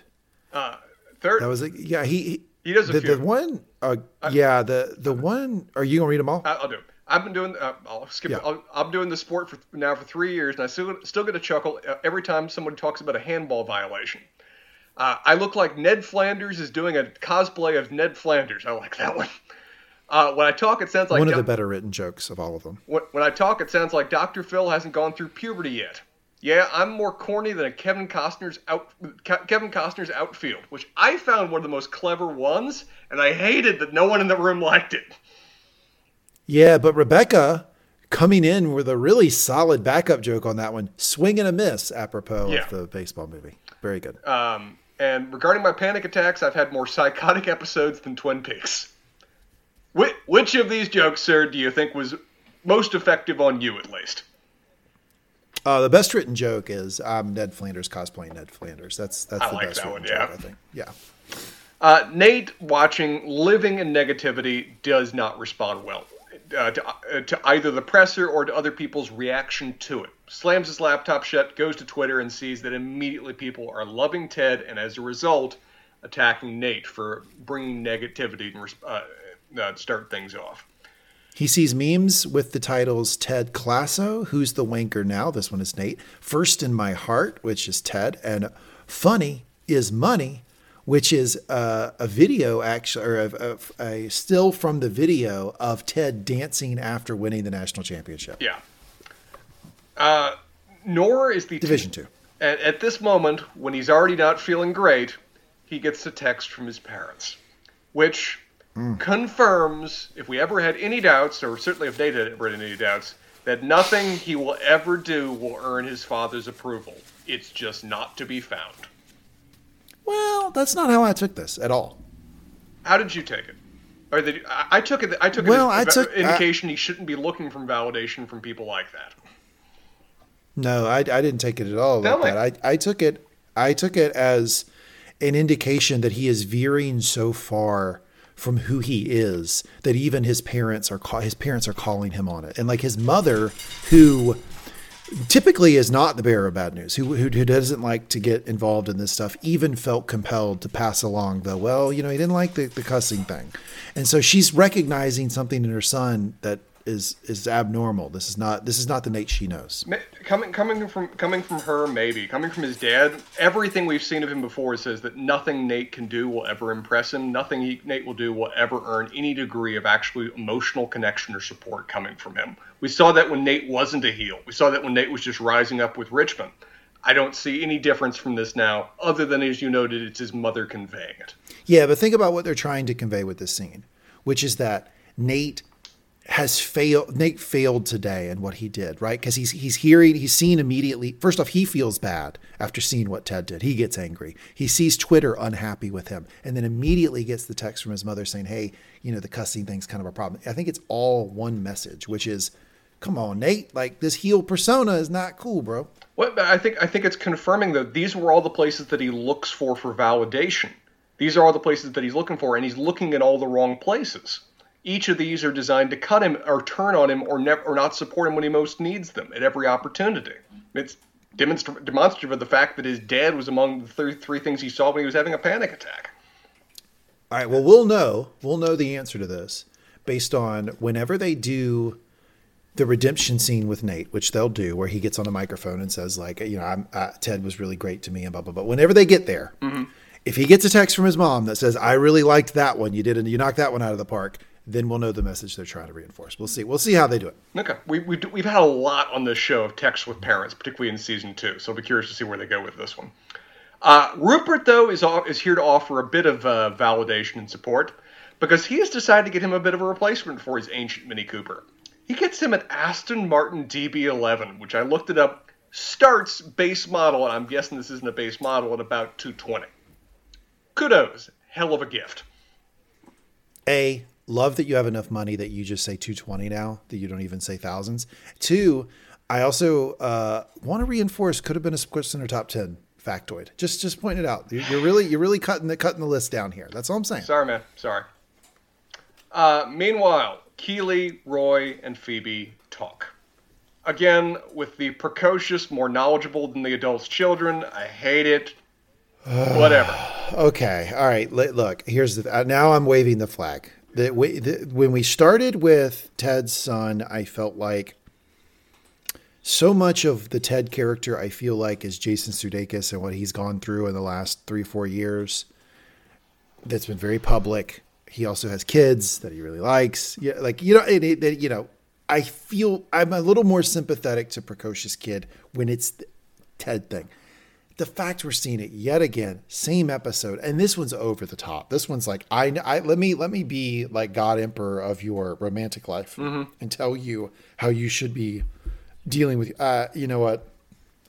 B: Uh, third,
A: That was a, yeah. He he,
B: He does a
A: the,
B: few.
A: the one. Uh, yeah, the the one. Are you gonna read them all?
B: I- I'll do. it. I've been doing. Uh, I'll skip.
A: Yeah.
B: I'll, I'm doing the sport for now for three years, and I still still get a chuckle uh, every time someone talks about a handball violation. Uh, I look like Ned Flanders is doing a cosplay of Ned Flanders. I like that one. Uh, when I talk, it sounds like
A: one of
B: Doc-
A: the better written jokes of all of them.
B: when, when I talk, it sounds like Dr. Phil hasn't gone through puberty yet. Yeah, I'm more corny than a Kevin Costner's out Kevin Costner's outfield, which I found one of the most clever ones, and I hated that no one in the room liked it.
A: Yeah, but Rebecca coming in with a really solid backup joke on that one, swing and a miss, apropos
B: Yeah.
A: of the baseball movie. Very good.
B: Um, and regarding my panic attacks, I've had more psychotic episodes than Twin Peaks. Which, which of these jokes, sir, do you think was most effective on you, at least?
A: Uh, the best written joke is I'm Ned Flanders cosplaying Ned Flanders. That's that's
B: I
A: the
B: like
A: best
B: that
A: written
B: one,
A: joke,
B: yeah.
A: I think. Yeah.
B: Uh, Nate, watching Living in Negativity, does not respond well uh, to, uh, to either the presser or to other people's reaction to it. Slams his laptop shut, goes to Twitter, and sees that immediately people are loving Ted, and as a result, attacking Nate for bringing negativity and res- uh, uh, start things off.
A: He sees memes with the titles Ted Classo, Who's the Wanker Now? This one is Nate. First in My Heart, which is Ted. And Funny is Money, which is uh, a video, actually, or a, a, a still from the video of Ted dancing after winning the national championship.
B: Yeah. Uh, Nora is the
A: Division two.
B: At, at this moment, when he's already not feeling great, he gets a text from his parents, which Mm. confirms, if we ever had any doubts, or certainly if they had ever had any doubts, that nothing he will ever do will earn his father's approval. It's just not to be found.
A: Well, that's not how I took this at all.
B: How did you take it? Or the, I, I took it. I took
A: Well,
B: it
A: I
B: as
A: took-
B: indication he shouldn't be looking for validation from people like that.
A: No, I, I didn't take it at all like that. I, I took it I took it as an indication that he is veering so far from who he is that even his parents are ca- his parents are calling him on it, and like his mother, who typically is not the bearer of bad news, who, who who doesn't like to get involved in this stuff, even felt compelled to pass along the well, you know, he didn't like the, the cussing thing, and so she's recognizing something in her son that is is abnormal. This is not this is not the Nate she knows.
B: Coming, coming from coming from her, maybe coming from his dad. Everything we've seen of him before says that nothing Nate can do will ever impress him. Nothing he, Nate will do will ever earn any degree of actually emotional connection or support coming from him. We saw that when Nate wasn't a heel. We saw that when Nate was just rising up with Richmond. I don't see any difference from this now, other than as you noted, it's his mother conveying it.
A: Yeah, but think about what they're trying to convey with this scene, which is that Nate has failed. Nate failed today in what he did, right? Because he's he's hearing, he's seen immediately. First off, he feels bad after seeing what Ted did. He gets angry. He sees Twitter unhappy with him, and then immediately gets the text from his mother saying, "Hey, you know, the cussing thing's kind of a problem." I think it's all one message, which is, "Come on, Nate. Like this heel persona is not cool, bro."
B: Well, I think I think it's confirming that these were all the places that he looks for for validation. These are all the places that he's looking for, and he's looking in all the wrong places. Each of these are designed to cut him or turn on him or never or not support him when he most needs them at every opportunity. It's demonstra- demonstrative of the fact that his dad was among the three, three things he saw when he was having a panic attack.
A: All right. Well, we'll know. We'll know the answer to this based on whenever they do the redemption scene with Nate, which they'll do, where he gets on a microphone and says, like, you know, I'm, uh, Ted was really great to me, and blah blah blah. Whenever they get there, if he gets a text from his mom that says, "I really liked that one. You did, and you knocked that one out of the park," then we'll know the message they're trying to reinforce. We'll see. We'll see how they do it.
B: Okay, we, we, do- we've had a lot on this show of texts with parents, particularly in season two, so I'll be curious to see where they go with this one. Uh, Rupert, though, is, off, is here to offer a bit of uh, validation and support because he has decided to get him a bit of a replacement for his ancient Mini Cooper. He gets him an Aston Martin DB11, which I looked it up, starts base model, and I'm guessing this isn't a base model, at about 220. Kudos, hell of a gift.
A: A, love that you have enough money that you just say 220 now, that you don't even say thousands. Two, I also uh, want to reinforce could have been a Sports Center top 10 factoid. Just just point it out. You're, really you're really cutting the cutting the list down here. That's all I'm saying.
B: Sorry, man. Sorry. Uh, meanwhile, Keeley, Roy, and Phoebe talk. Again, with the precocious, more knowledgeable than the adults' children. I hate it. Whatever.
A: Okay. All right. Look, here's the. Uh, now I'm waving the flag. The, we- when we started with Ted's son, I felt like so much of the Ted character, I feel like, is Jason Sudeikis and what he's gone through in the last three, four years. That's been very public. He also has kids that he really likes. Yeah, like you know, and it, that you know, I feel I'm a little more sympathetic to precocious kid when it's Ted thing the fact we're seeing it yet again, same episode, and this one's over the top. This one's like I, I let me let me be like God Emperor of your romantic life and tell you how you should be dealing with. Uh, you know what?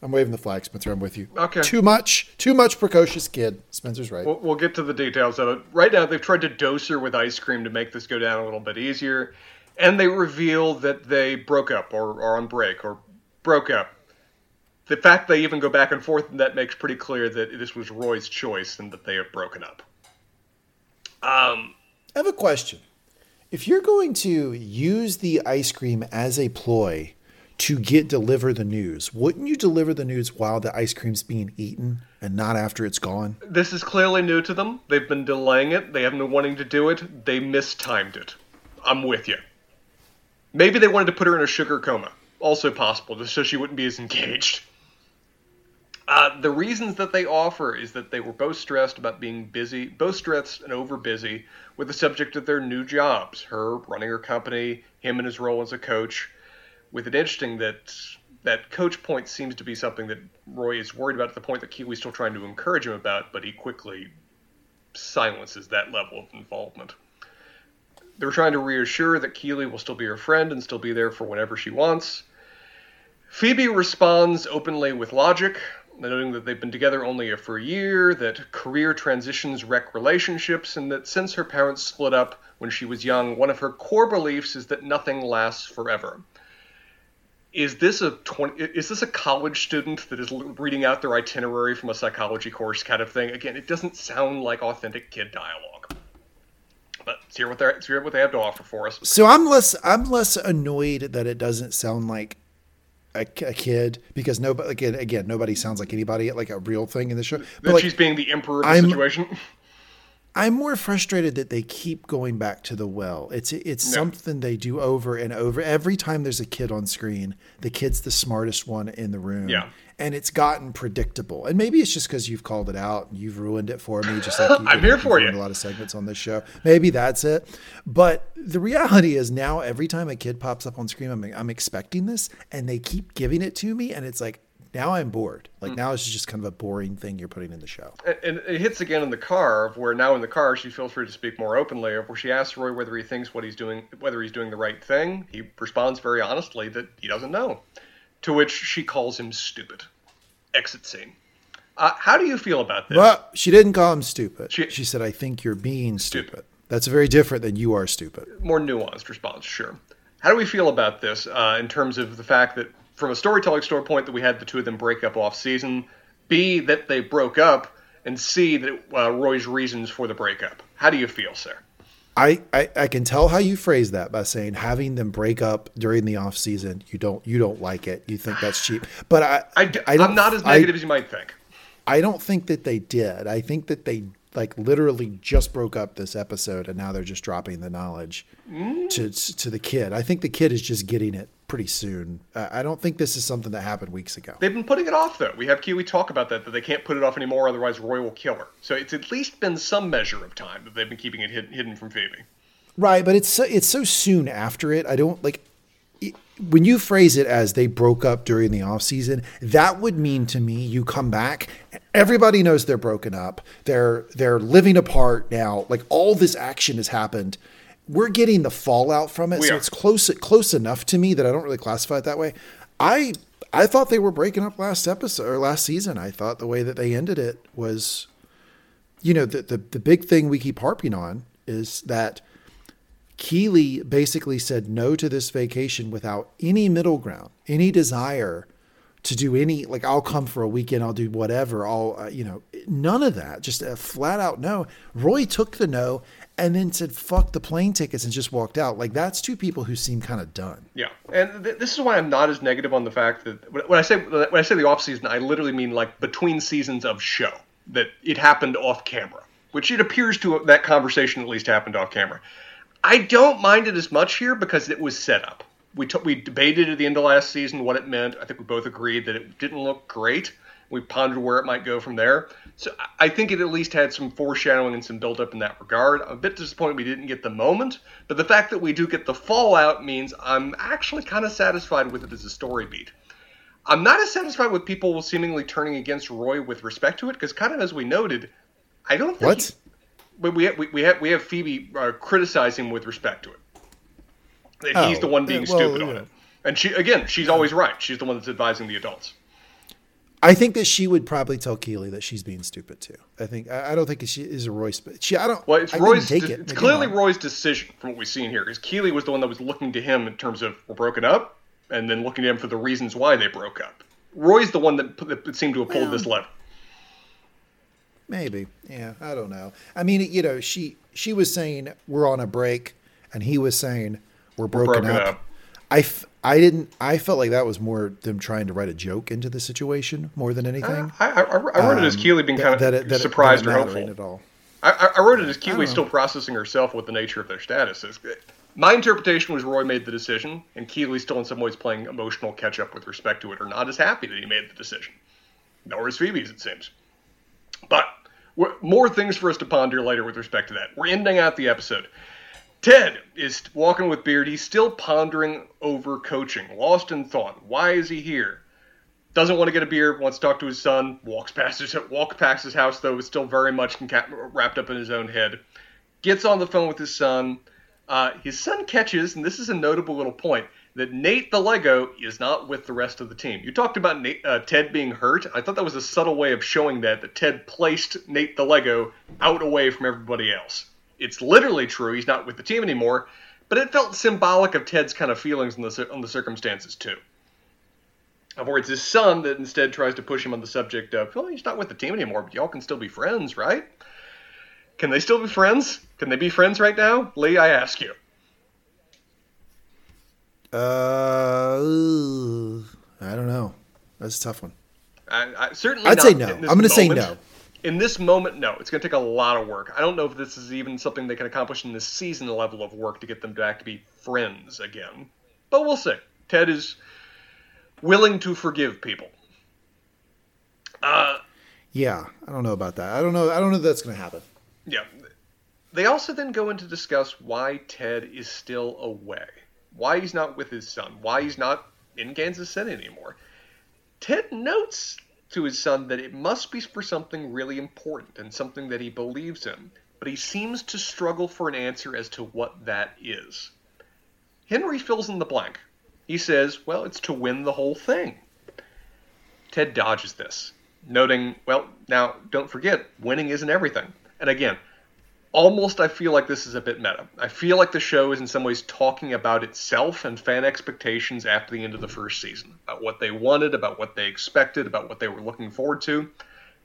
A: I'm waving the flag, Spencer. I'm with you.
B: Okay.
A: Too much, too much precocious kid. Spencer's right.
B: We'll, we'll get to the details of it. Right now, they've tried to dose her with ice cream to make this go down a little bit easier. And they reveal that they broke up or are on break or broke up. The fact they even go back and forth, that makes pretty clear that this was Roy's choice and that they have broken up. Um,
A: I have a question. If you're going to use the ice cream as a ploy to get deliver the news, wouldn't you deliver the news while the ice cream's being eaten and not after it's gone?
B: this is clearly new to them. They've been delaying it. They haven't been wanting to do it. They mistimed it. I'm with you. Maybe they wanted to put her in a sugar coma. Also possible, just so she wouldn't be as engaged. Uh, the reasons that they offer is that they were both stressed about being busy, both stressed and over busy with the subject of their new jobs. Her running her company, him in his role as a coach. With it interesting that that coach point seems to be something that Roy is worried about to the point that Keeley's still trying to encourage him about, but he quickly silences that level of involvement. They're trying to reassure that Keely will still be her friend and still be there for whenever she wants. Phoebe responds openly with logic. Noting that they've been together only for a year, that career transitions wreck relationships, and that since her parents split up when she was young, one of her core beliefs is that nothing lasts forever. Is this a 20, is this a college student that is reading out their itinerary from a psychology course kind of thing? Again, it doesn't sound like authentic kid dialogue. But let's hear what they hear what they have to offer for us.
A: So I'm less I'm less annoyed that it doesn't sound like a, a, kid because nobody again again nobody sounds like anybody like a real thing in the show.
B: But
A: that like,
B: she's being the emperor of the I'm, situation.
A: I'm more frustrated that they keep going back to the well. It's it's no. something they do over and over. Every time there's a kid on screen, the kid's the smartest one in the room.
B: Yeah.
A: And it's gotten predictable. And maybe it's just because you've called it out and you've ruined it for me. Just like
B: I'm here for you.
A: A lot of segments on this show. Maybe that's it. But the reality is now every time a kid pops up on screen, I'm, I'm expecting this, and they keep giving it to me, and it's like now I'm bored. Like mm. now it's just kind of a boring thing you're putting in the show.
B: And, and, it hits again in the car, where now in the car she feels free to speak more openly. Where she asks Roy whether he thinks what he's doing, whether he's doing the right thing. He responds very honestly that he doesn't know. To which she calls him stupid. Exit scene. Uh, how do you feel about this?
A: Well, she didn't call him stupid. She, she said, "I think you're being stupid. stupid." That's very different than you are stupid.
B: More nuanced response, sure. How do we feel about this uh, in terms of the fact that from a storytelling standpoint that we had the two of them break up off season, B that they broke up, and C that uh, Roy's reasons for the breakup. How do you feel, sir?
A: I, I, I can tell how you phrase that by saying having them break up during the off season you don't you don't like it you think that's cheap but I
B: I, I am not as negative I, as you might think
A: I don't think that they did I think that they like literally just broke up this episode and now they're just dropping the knowledge mm. to to the kid. I think the kid is just getting it pretty soon. I don't think this is something that happened weeks ago.
B: They've been putting it off though. We have Keeley talk about that that they can't put it off anymore otherwise Roy will kill her. So it's at least been some measure of time that they've been keeping it hidden from Phoebe.
A: Right, but it's so, it's so soon after it. I don't like when you phrase it as they broke up during the off season, that would mean to me you come back, everybody knows they're broken up. They're they're living apart now. Like all this action has happened. We're getting the fallout from it, we so are. it's close close enough to me that I don't really classify it that way. I I thought they were breaking up last episode or last season. I thought the way that they ended it was, you know, the the, the big thing we keep harping on is that Keeley basically said no to this vacation without any middle ground, any desire to do any like I'll come for a weekend, I'll do whatever. I'll uh, you know none of that. Just a flat out no. Roy took the no and then said fuck the plane tickets and just walked out. Like that's two people who seem kind of done.
B: Yeah, and th- this is why I'm not as negative on the fact that when I say when I say the off season, I literally mean like between seasons of show that it happened off camera, which it appears to that conversation at least happened off camera. I don't mind it as much here because it was set up. We t- we debated at the end of last season what it meant. I think we both agreed that it didn't look great. We pondered where it might go from there. So I think it at least had some foreshadowing and some buildup in that regard. I'm a bit disappointed we didn't get the moment, but the fact that we do get the fallout means I'm actually kind of satisfied with it as a story beat. I'm not as satisfied with people seemingly turning against Roy with respect to it because, kind of as we noted, I don't think
A: what
B: but we have, we, we have we have Phoebe uh, criticizing with respect to it. That oh, he's the one being well, stupid yeah. on it, and she again, she's always right. She's the one that's advising the adults.
A: I think that she would probably tell Keeley that she's being stupid too. I think I, I don't think she is a Royce, but she I don't.
B: Well, it's I Roy's. Take it. It's clearly Roy's decision from what we've seen here. Because Keeley was the one that was looking to him in terms of we're broken up, and then looking to him for the reasons why they broke up. Roy's the one that, that seemed to have pulled well, this lever.
A: Maybe. Yeah, I don't know. I mean, you know, she she was saying we're on a break, and he was saying we're broken, we're broken up. up. I, f- I didn't. I felt like that was more them trying to write a joke into the situation more than anything.
B: I, I, I wrote um, it as Keeley being kind of that, that, surprised or hopeful. At all. I, I wrote it as Keeley still processing herself with the nature of their status. My interpretation was Roy made the decision, and Keeley still in some ways playing emotional catch up with respect to it, or not as happy that he made the decision. Nor is Phoebe's, it seems. But more things for us to ponder later with respect to that. We're ending out the episode. Ted is walking with Beard. He's still pondering over coaching, lost in thought. Why is he here? Doesn't want to get a beer. Wants to talk to his son. Walks past his walk past his house though. Is still very much wrapped up in his own head. Gets on the phone with his son. Uh, his son catches, and this is a notable little point. that Nate the Lego is not with the rest of the team. You talked about Nate, uh, Ted being hurt. I thought that was a subtle way of showing that that Ted placed Nate the Lego out away from everybody else. It's literally true. He's not with the team anymore, but it felt symbolic of Ted's kind of feelings on the on the circumstances too. Or it's his son that instead tries to push him on the subject of, well, he's not with the team anymore, but y'all can still be friends, right? Can they still be friends? Can they be friends right now? Lee, I ask you.
A: Uh, I don't know. That's a tough one.
B: I, I certainly.
A: I'd say no. I'm going to say no.
B: In this moment, no. It's going to take a lot of work. I don't know if this is even something they can accomplish in this season level of work to get them back to be friends again. But we'll see. Ted is willing to forgive people. Uh,
A: yeah, I don't know about that. I don't know. I don't know if that's going to happen.
B: Yeah. They also then go in to discuss why Ted is still away why he's not with his son, why he's not in Kansas City anymore. Ted notes to his son that it must be for something really important and something that he believes in, but he seems to struggle for an answer as to what that is. Henry fills in the blank. He says, well, it's to win the whole thing. Ted dodges this, noting, well, now don't forget, winning isn't everything. And again, almost I feel like this is a bit meta. I feel like the show is in some ways talking about itself and fan expectations after the end of the first season, about what they wanted, about what they expected, about what they were looking forward to.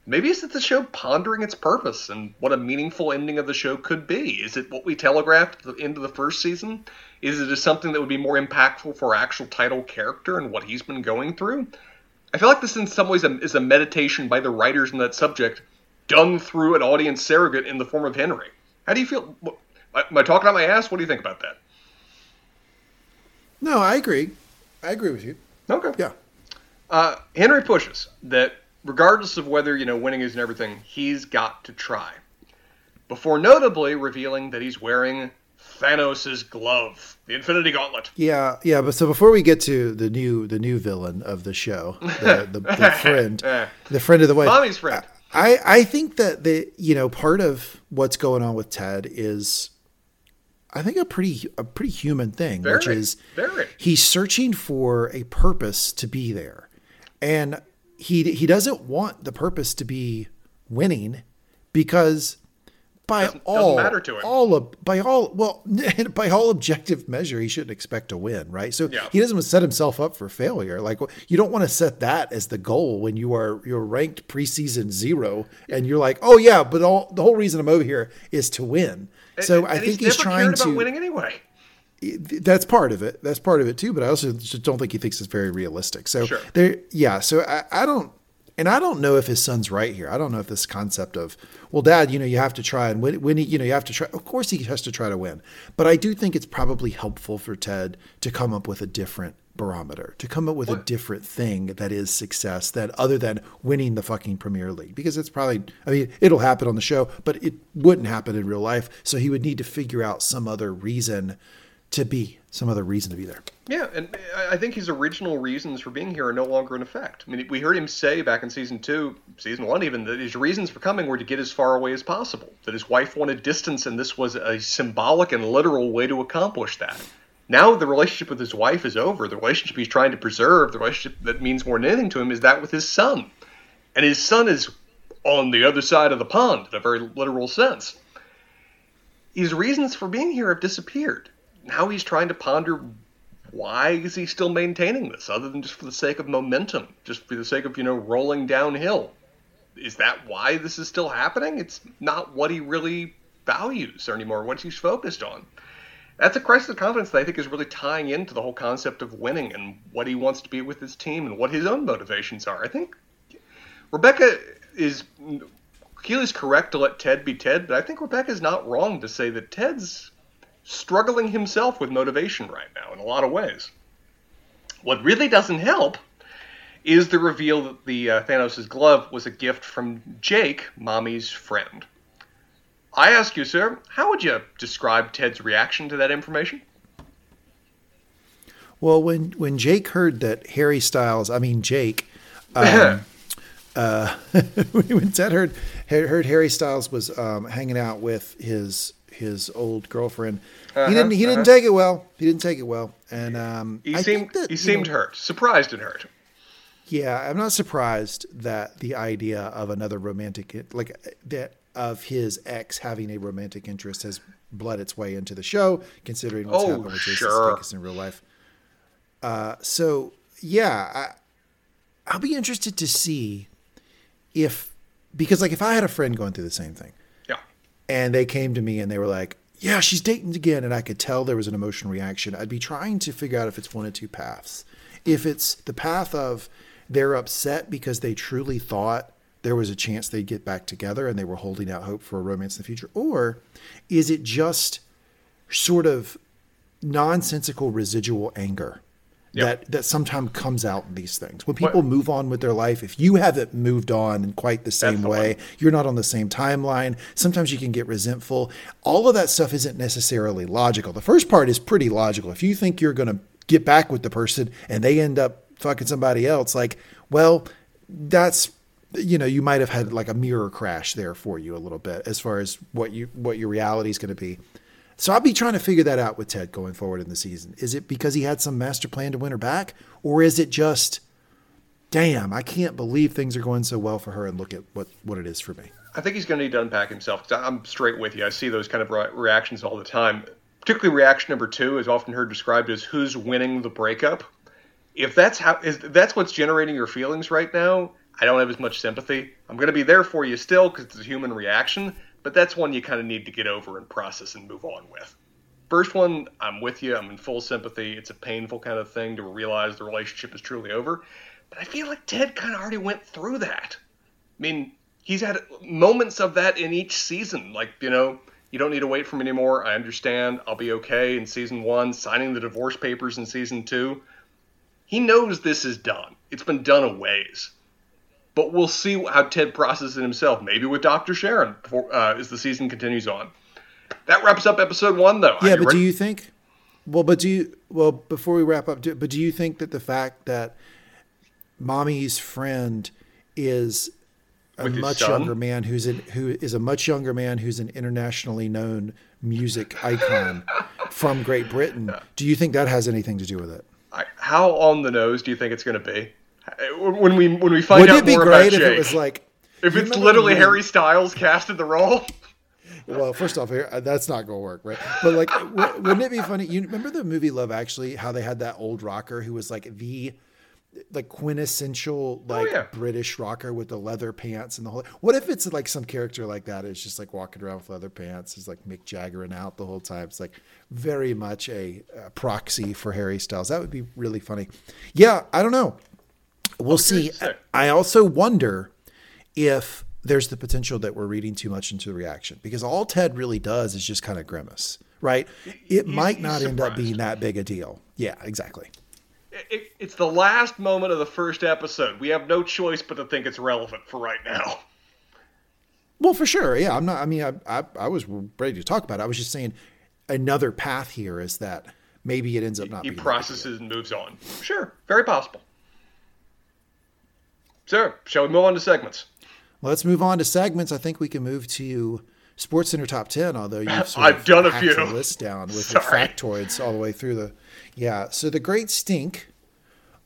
B: Maybe it's the show pondering its purpose and what a meaningful ending of the show could be. Is it what we telegraphed at the end of the first season? Is it something that would be more impactful for actual title character and what he's been going through? I feel like this in some ways is a meditation by the writers in that subject done through an audience surrogate in the form of Henry. How do you feel? Am I talking out my ass? What do you think about that?
A: No, I agree. I agree with you.
B: Okay.
A: Yeah.
B: Uh, Henry pushes that regardless of whether you know winning isn't everything, he's got to try. Before notably revealing that he's wearing Thanos' glove, the Infinity Gauntlet.
A: Yeah, yeah. But so before we get to the new the new villain of the show, the, the, the friend, the friend of the wife,
B: mommy's friend.
A: I, I think that the you know part of what's going on with Ted is I think a pretty a pretty human thing, which is
B: very.
A: he's searching for a purpose to be there. And he he doesn't want the purpose to be winning because by
B: doesn't,
A: all
B: doesn't matter to him.
A: all of by all well by all objective measure he shouldn't expect to win right so
B: yeah.
A: he doesn't set himself up for failure like you don't want to set that as the goal when you are you're ranked preseason zero and you're like oh yeah but all the whole reason i'm over here is to win
B: and,
A: so
B: and,
A: i think
B: he's,
A: he's trying to
B: winning anyway
A: that's part of it that's part of it too but i also just don't think he thinks it's very realistic so
B: sure.
A: there yeah so I, I don't and I don't know if his son's right here. I don't know if this concept of, well, dad, you know, you have to try and win, when he, you know, you have to try. Of course, he has to try to win. But I do think it's probably helpful for Ted to come up with a different barometer, to come up with
B: what?
A: a different thing that is success that other than winning the fucking Premier League. Because it's probably, I mean, it'll happen on the show, but it wouldn't happen in real life. So he would need to figure out some other reason to be some other reason to be there.
B: Yeah, and I think his original reasons for being here are no longer in effect. I mean, we heard him say back in season two, season one even, that his reasons for coming were to get as far away as possible. That his wife wanted distance, and this was a symbolic and literal way to accomplish that. Now the relationship with his wife is over. The relationship he's trying to preserve, the relationship that means more than anything to him, is that with his son. And his son is on the other side of the pond in a very literal sense. His reasons for being here have disappeared now he's trying to ponder why is he still maintaining this other than just for the sake of momentum just for the sake of you know rolling downhill. Is that why this is still happening? It's not what he really values anymore what he's focused on. That's a crisis of confidence that i think is really tying into the whole concept of winning and what he wants to be with his team and what his own motivations are. I think rebecca is Keeley's correct to let ted be ted but i think rebecca's not wrong to say that ted's struggling himself with motivation right now in a lot of ways. What really doesn't help is the reveal that the uh, Thanos' glove was a gift from Jake, Mommy's friend. I ask you, sir, how would you describe Ted's reaction to that information?
A: Well, when when Jake heard that Harry Styles, I mean Jake, um, uh, when Ted heard heard Harry Styles was um, hanging out with his his old girlfriend. Uh-huh, he didn't. He uh-huh. didn't take it well. He didn't take it well, and um,
B: he I seemed that, he seemed know, hurt, surprised and hurt.
A: Yeah, I'm not surprised that the idea of another romantic, like that, of his ex having a romantic interest has bled its way into the show, considering what's oh, happened with Jason sure. Sudeikis in real life. Uh, so yeah, I, I'll be interested to see if because like if I had a friend going through the same thing, and they came to me and they were like, "Yeah, she's dating again," and I could tell there was an emotional reaction. I'd be trying to figure out if it's one of two paths. If it's the path of they're upset because they truly thought there was a chance they'd get back together and they were holding out hope for a romance in the future, or is it just sort of nonsensical residual anger? Yep. that that sometimes comes out in these things. When people what? move on with their life, if you haven't moved on in quite the same way, you're not on the same timeline. Sometimes you can get resentful. All of that stuff isn't necessarily logical. The first part is pretty logical. If you think you're going to get back with the person and they end up fucking somebody else, like, well, that's you know you might have had like a mirror crash there for you a little bit as far as what you what your reality is going to be so I'll be trying to figure that out with Ted going forward in the season. Is it because he had some master plan to win her back, or is it just, damn, I can't believe things are going so well for her, and look at what what it is for me.
B: I think he's going to need to unpack himself. Cause I'm straight with you. I see those kind of re- reactions all the time. Particularly reaction number two is often heard described as "Who's winning the breakup?" If that's how is that's what's generating your feelings right now, I don't have as much sympathy. I'm going to be there for you still because it's a human reaction but that's one you kind of need to get over and process and move on with. First one, I'm with you. I'm in full sympathy. It's a painful kind of thing to realize the relationship is truly over. But I feel like Ted kind of already went through that. I mean, he's had moments of that in each season. Like, you know, you don't need to wait for me anymore. I understand. I'll be okay in season one, signing the divorce papers in season two. He knows this is done. It's been done a ways. But we'll see how Ted processes it himself, maybe with Dr. Sharon before, uh, as the season continues on. That wraps up episode one, though.
A: Yeah, but ready? do you think? Well, but do you? Well, before we wrap up, do, but do you think that the fact that mommy's friend is a with much younger man who's in, who is a much younger man who's an internationally known music icon from Great Britain. Do you think that has anything to do with it?
B: I, how on the nose do you think it's going to be? When we when we find Would out more about Jake. If it was like if it's literally Harry Styles casted the role.
A: Well, first off, uh, that's not going to work, right? But like, wouldn't it be funny? You remember the movie Love Actually? How they had that old rocker who was like the like quintessential oh, like oh, yeah. British rocker with the leather pants and the whole. What if it's like some character like that is just like walking around with leather pants, is like Mick Jaggering out the whole time? It's like very much a, a proxy for Harry Styles. That would be really funny. Yeah, I don't know. We'll see. I also wonder if there's the potential that we're reading too much into the reaction because all Ted really does is just kind of grimace, right? It might not end up being that big a deal. Yeah, exactly.
B: It, it's the last moment of the first episode. We have no choice but to think it's relevant for right now.
A: Well, for sure. Yeah, I'm not. I mean, I, I, I was ready to talk about it. I was just saying another path here is that maybe it ends up not.
B: Being He processes and moves on. Sure, very possible. Sir, shall we move on to segments?
A: Well, let's move on to segments. I think we can move to Sports Center Top Ten. Although you've
B: I've done a few
A: the list down with the factoids all the way through the yeah. So the Great Stink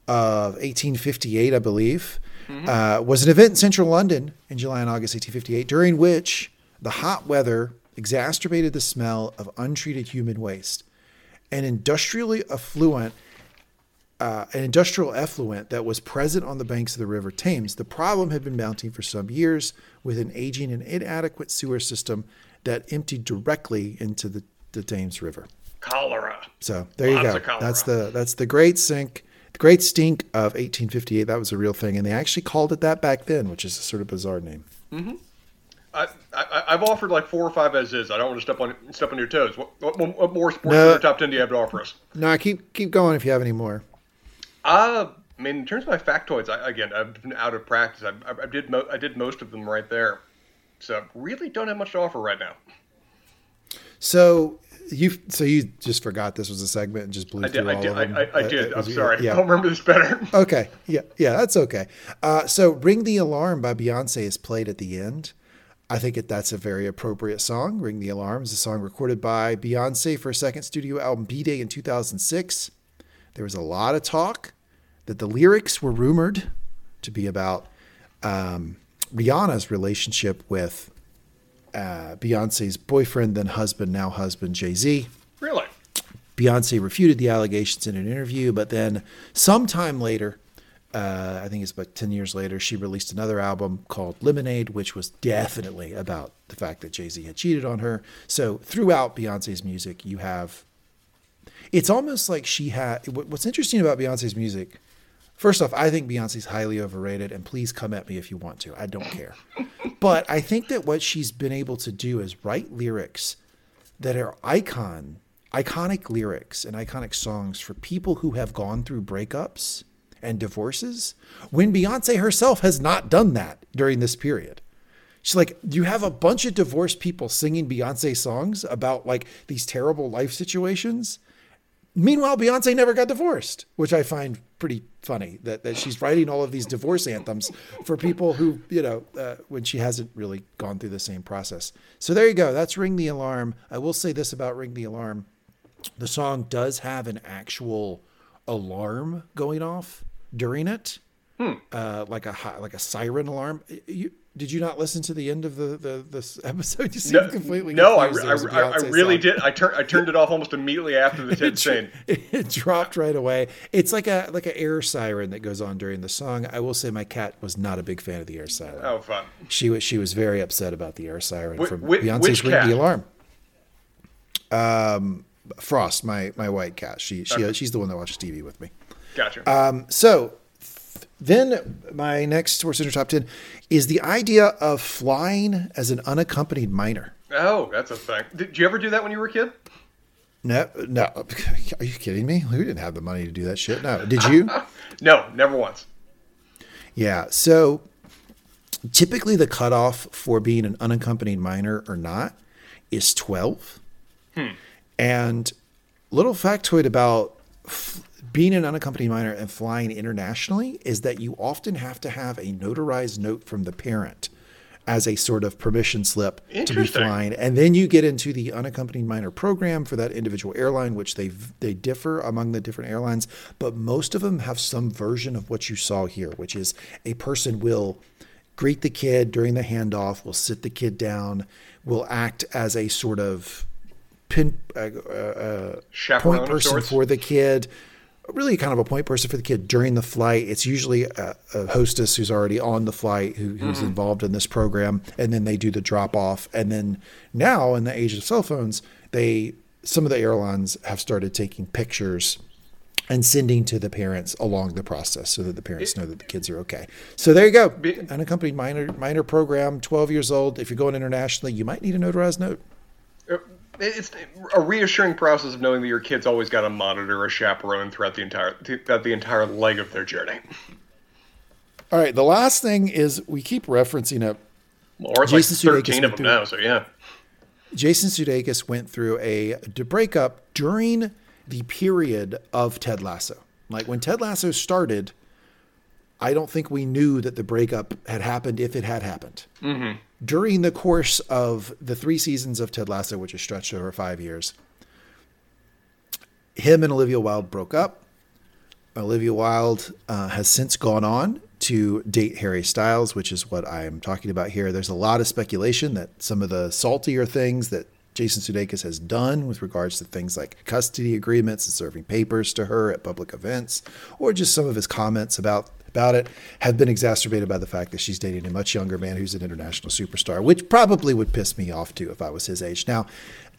A: of 1858, I believe, mm-hmm. uh, was an event in central London in July and August 1858, during which the hot weather exacerbated the smell of untreated human waste. An industrially affluent uh, an industrial effluent that was present on the banks of the River Thames. The problem had been mounting for some years with an aging and inadequate sewer system that emptied directly into the, the Thames River.
B: Cholera.
A: So there Lots you go. That's the that's the Great Sink, the Great Stink of 1858. That was a real thing, and they actually called it that back then, which is a sort of bizarre name.
B: Mm-hmm. I, I, have offered like four or five as is. I don't want to step on step on your toes. What, what, what more sports no, top ten do you have to offer us?
A: No, keep keep going if you have any more.
B: Uh, I mean, in terms of my factoids, I, again, I've been out of practice. I, I did mo- I did most of them right there, so really don't have much to offer right now.
A: So you so you just forgot this was a segment and just blew
B: I
A: through
B: did,
A: all
B: I did,
A: of them.
B: I, I, I did. I'm sorry. Yeah. I don't remember this better.
A: okay. Yeah. Yeah. That's okay. Uh, so "Ring the Alarm" by Beyonce is played at the end. I think it, that's a very appropriate song. Ring the Alarm is a song recorded by Beyonce for a second studio album B Day in 2006. There was a lot of talk that the lyrics were rumored to be about um, Rihanna's relationship with uh, Beyonce's boyfriend, then husband, now husband, Jay Z.
B: Really?
A: Beyonce refuted the allegations in an interview, but then sometime later, uh, I think it's about 10 years later, she released another album called Lemonade, which was definitely about the fact that Jay Z had cheated on her. So throughout Beyonce's music, you have. It's almost like she had. What's interesting about Beyonce's music, first off, I think Beyonce's highly overrated, and please come at me if you want to. I don't care. but I think that what she's been able to do is write lyrics that are icon, iconic lyrics and iconic songs for people who have gone through breakups and divorces when Beyonce herself has not done that during this period. She's like, you have a bunch of divorced people singing Beyonce songs about like these terrible life situations. Meanwhile, Beyonce never got divorced, which I find pretty funny that, that she's writing all of these divorce anthems for people who, you know, uh, when she hasn't really gone through the same process. So there you go. That's Ring the Alarm. I will say this about Ring the Alarm the song does have an actual alarm going off during it, hmm. uh, like a like a siren alarm. You, did you not listen to the end of the, the this episode? You seem
B: no, completely no. I, I, I, really song. did. I turned I turned it off almost immediately after the Ted scene.
A: It, it dropped right away. It's like a like an air siren that goes on during the song. I will say my cat was not a big fan of the air siren.
B: Oh, fun.
A: She was she was very upset about the air siren Wh- from wh- Beyonce's "Ring the Alarm." Um, Frost, my my white cat. She she okay. she's the one that watches TV with me.
B: Gotcha.
A: Um, so then my next Sports Center top ten is the idea of flying as an unaccompanied minor.
B: Oh, that's a thing. Did you ever do that when you were a kid?
A: No, no. Are you kidding me? We didn't have the money to do that shit. No, did you?
B: no, never once.
A: Yeah. So typically the cutoff for being an unaccompanied minor or not is 12. Hmm. And little factoid about f- being an unaccompanied minor and flying internationally is that you often have to have a notarized note from the parent as a sort of permission slip to be flying. And then you get into the unaccompanied minor program for that individual airline, which they they differ among the different airlines, but most of them have some version of what you saw here, which is a person will greet the kid during the handoff, will sit the kid down, will act as a sort of pin uh, uh, uh point person for the kid really kind of a point person for the kid during the flight. It's usually a, a hostess who's already on the flight who, who's mm-hmm. involved in this program, and then they do the drop off. And then now, in the age of cell phones, they some of the airlines have started taking pictures and sending to the parents along the process so that the parents know that the kids are okay. So there you go. Unaccompanied minor minor program, 12 years old. If you're going internationally, you might need a notarized note.
B: It's a reassuring process of knowing that your kid's always got a monitor, a chaperone throughout the entire throughout the entire leg of their journey.
A: All right, the last thing is we keep referencing it.
B: Well, or it's Jason like thirteen Sudeikis of them through, now, so yeah.
A: Jason Sudeikis went through a breakup during the period of Ted Lasso. Like when Ted Lasso started, I don't think we knew that the breakup had happened if it had happened. Mm-hmm during the course of the three seasons of Ted Lasso, which is stretched over five years, him and Olivia Wilde broke up. Olivia Wilde uh, has since gone on to date Harry Styles, which is what I'm talking about here. There's a lot of speculation that some of the saltier things that Jason Sudeikis has done with regards to things like custody agreements and serving papers to her at public events, or just some of his comments about about it have been exacerbated by the fact that she's dating a much younger man who's an international superstar, which probably would piss me off too if I was his age. Now,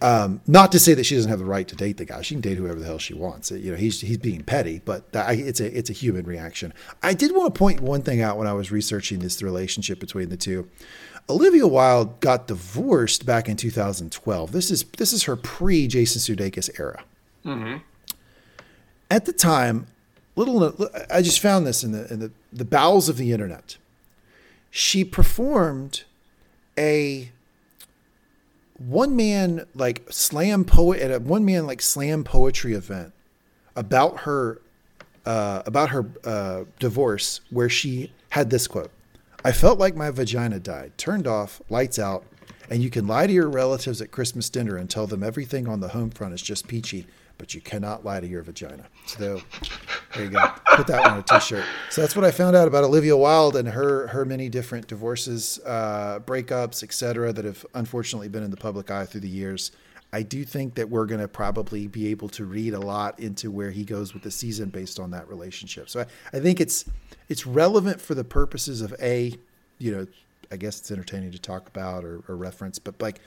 A: um, not to say that she doesn't have the right to date the guy; she can date whoever the hell she wants. You know, he's he's being petty, but it's a it's a human reaction. I did want to point one thing out when I was researching this relationship between the two. Olivia Wilde got divorced back in 2012. This is this is her pre Jason Sudeikis era. Mm-hmm. At the time, little I just found this in the in the, the bowels of the internet. She performed a one man like slam poet at a one man like slam poetry event about her uh, about her uh, divorce where she had this quote I felt like my vagina died. Turned off, lights out, and you can lie to your relatives at Christmas dinner and tell them everything on the home front is just peachy, but you cannot lie to your vagina. So there you go. Put that on a t-shirt. So that's what I found out about Olivia Wilde and her her many different divorces, uh, breakups, etc., that have unfortunately been in the public eye through the years. I do think that we're going to probably be able to read a lot into where he goes with the season based on that relationship. So I, I think it's it's relevant for the purposes of a, you know, I guess it's entertaining to talk about or, or reference, but like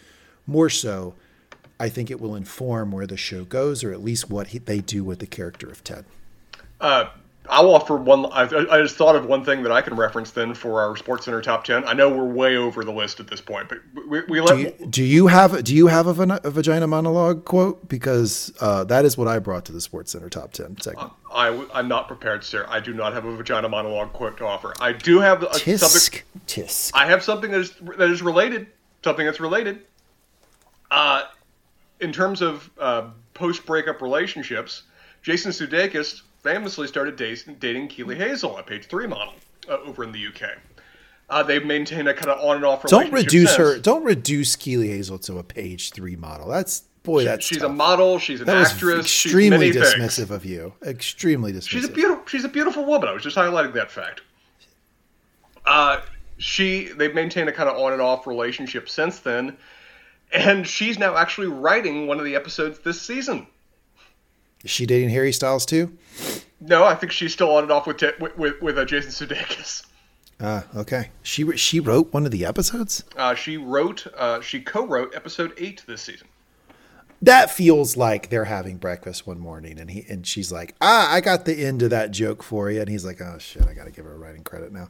A: more so, I think it will inform where the show goes, or at least what he, they do with the character of Ted.
B: Uh, I'll offer one. I, I, just thought of one thing that I can reference then for our Sports Center top ten. I know we're way over the list at this point, but we, we let.
A: Do you, do you have Do you have a, a vagina monologue quote? Because uh, that is what I brought to the Sports Center top ten segment.
B: I, am not prepared, sir. I do not have a vagina monologue quote to offer. I do have a,
A: tisk, something. Tisk.
B: I have something that is that is related. Something that's related. Uh, in terms of uh, post breakup relationships, Jason Sudeikis famously started dating Keeley Hazell, a page three model uh, over in the UK. Uh, they've maintained a kind of on and off
A: relationship. Don't reduce since. her. Don't reduce Keeley Hazell to a page three model. That's boy. That's
B: she's
A: tough.
B: a model. She's an
A: that
B: actress.
A: extremely dismissive
B: things.
A: of you. Extremely dismissive.
B: She's a beautiful. She's a beautiful woman. I was just highlighting that fact. Uh, she they've maintained a kind of on and off relationship since then, and she's now actually writing one of the episodes this season.
A: Is she dating Harry Styles too?
B: No, I think she's still on and off with with with, with uh, Jason Sudeikis.
A: Ah, uh, okay. She she wrote one of the episodes.
B: Uh, she wrote, uh, she co-wrote episode eight this season.
A: That feels like they're having breakfast one morning, and he and she's like, "Ah, I got the end of that joke for you," and he's like, "Oh shit, I got to give her writing credit now."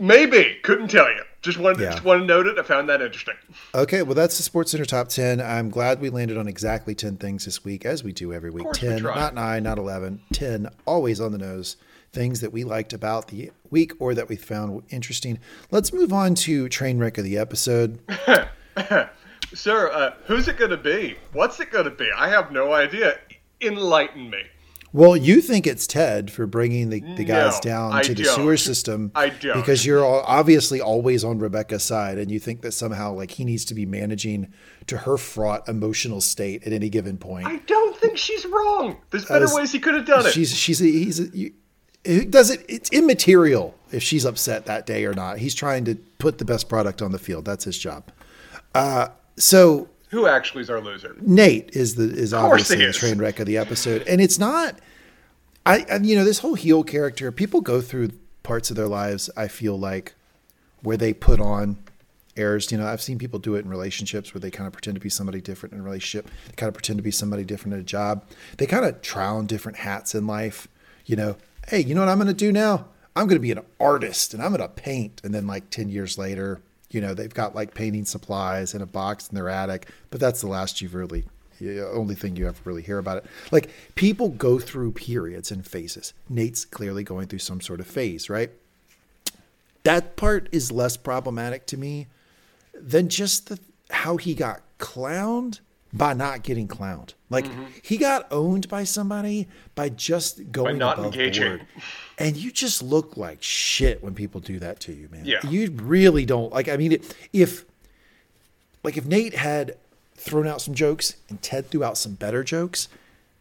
B: Maybe couldn't tell you. Just wanted, yeah. just wanted to note it. I found that interesting.
A: Okay, well, that's the Sports Center top ten. I'm glad we landed on exactly ten things this week, as we do every week. Ten, not nine, not eleven. Ten, always on the nose. Things that we liked about the week or that we found interesting. Let's move on to train wreck of the episode.
B: Sir, uh, who's it going to be? What's it going to be? I have no idea. Enlighten me.
A: Well, you think it's Ted for bringing the, the guys no, down I to the sewer system.
B: I don't.
A: Because you're obviously always on Rebecca's side and you think that somehow like he needs to be managing to her fraught emotional state at any given point.
B: I don't think she's wrong. There's better As, ways he could have done it.
A: She's she's a, he's a, you, it does it it's immaterial if she's upset that day or not. He's trying to put the best product on the field. That's his job. Uh, so
B: who actually is our loser?
A: Nate is the is obviously the train wreck of the episode, and it's not. I, I you know this whole heel character. People go through parts of their lives. I feel like where they put on airs. You know, I've seen people do it in relationships where they kind of pretend to be somebody different in a relationship. They kind of pretend to be somebody different at a job. They kind of try on different hats in life. You know, hey, you know what I'm going to do now? I'm going to be an artist and I'm going to paint. And then like 10 years later, you know, they've got like painting supplies in a box in their attic, but that's the last you've really, only thing you ever really hear about it. Like people go through periods and phases. Nate's clearly going through some sort of phase, right? That part is less problematic to me than just the, how he got clowned by not getting clowned. Like mm-hmm. he got owned by somebody by just going by not above engaging. board. And you just look like shit when people do that to you, man.
B: Yeah.
A: You really don't like I mean if like if Nate had thrown out some jokes and Ted threw out some better jokes,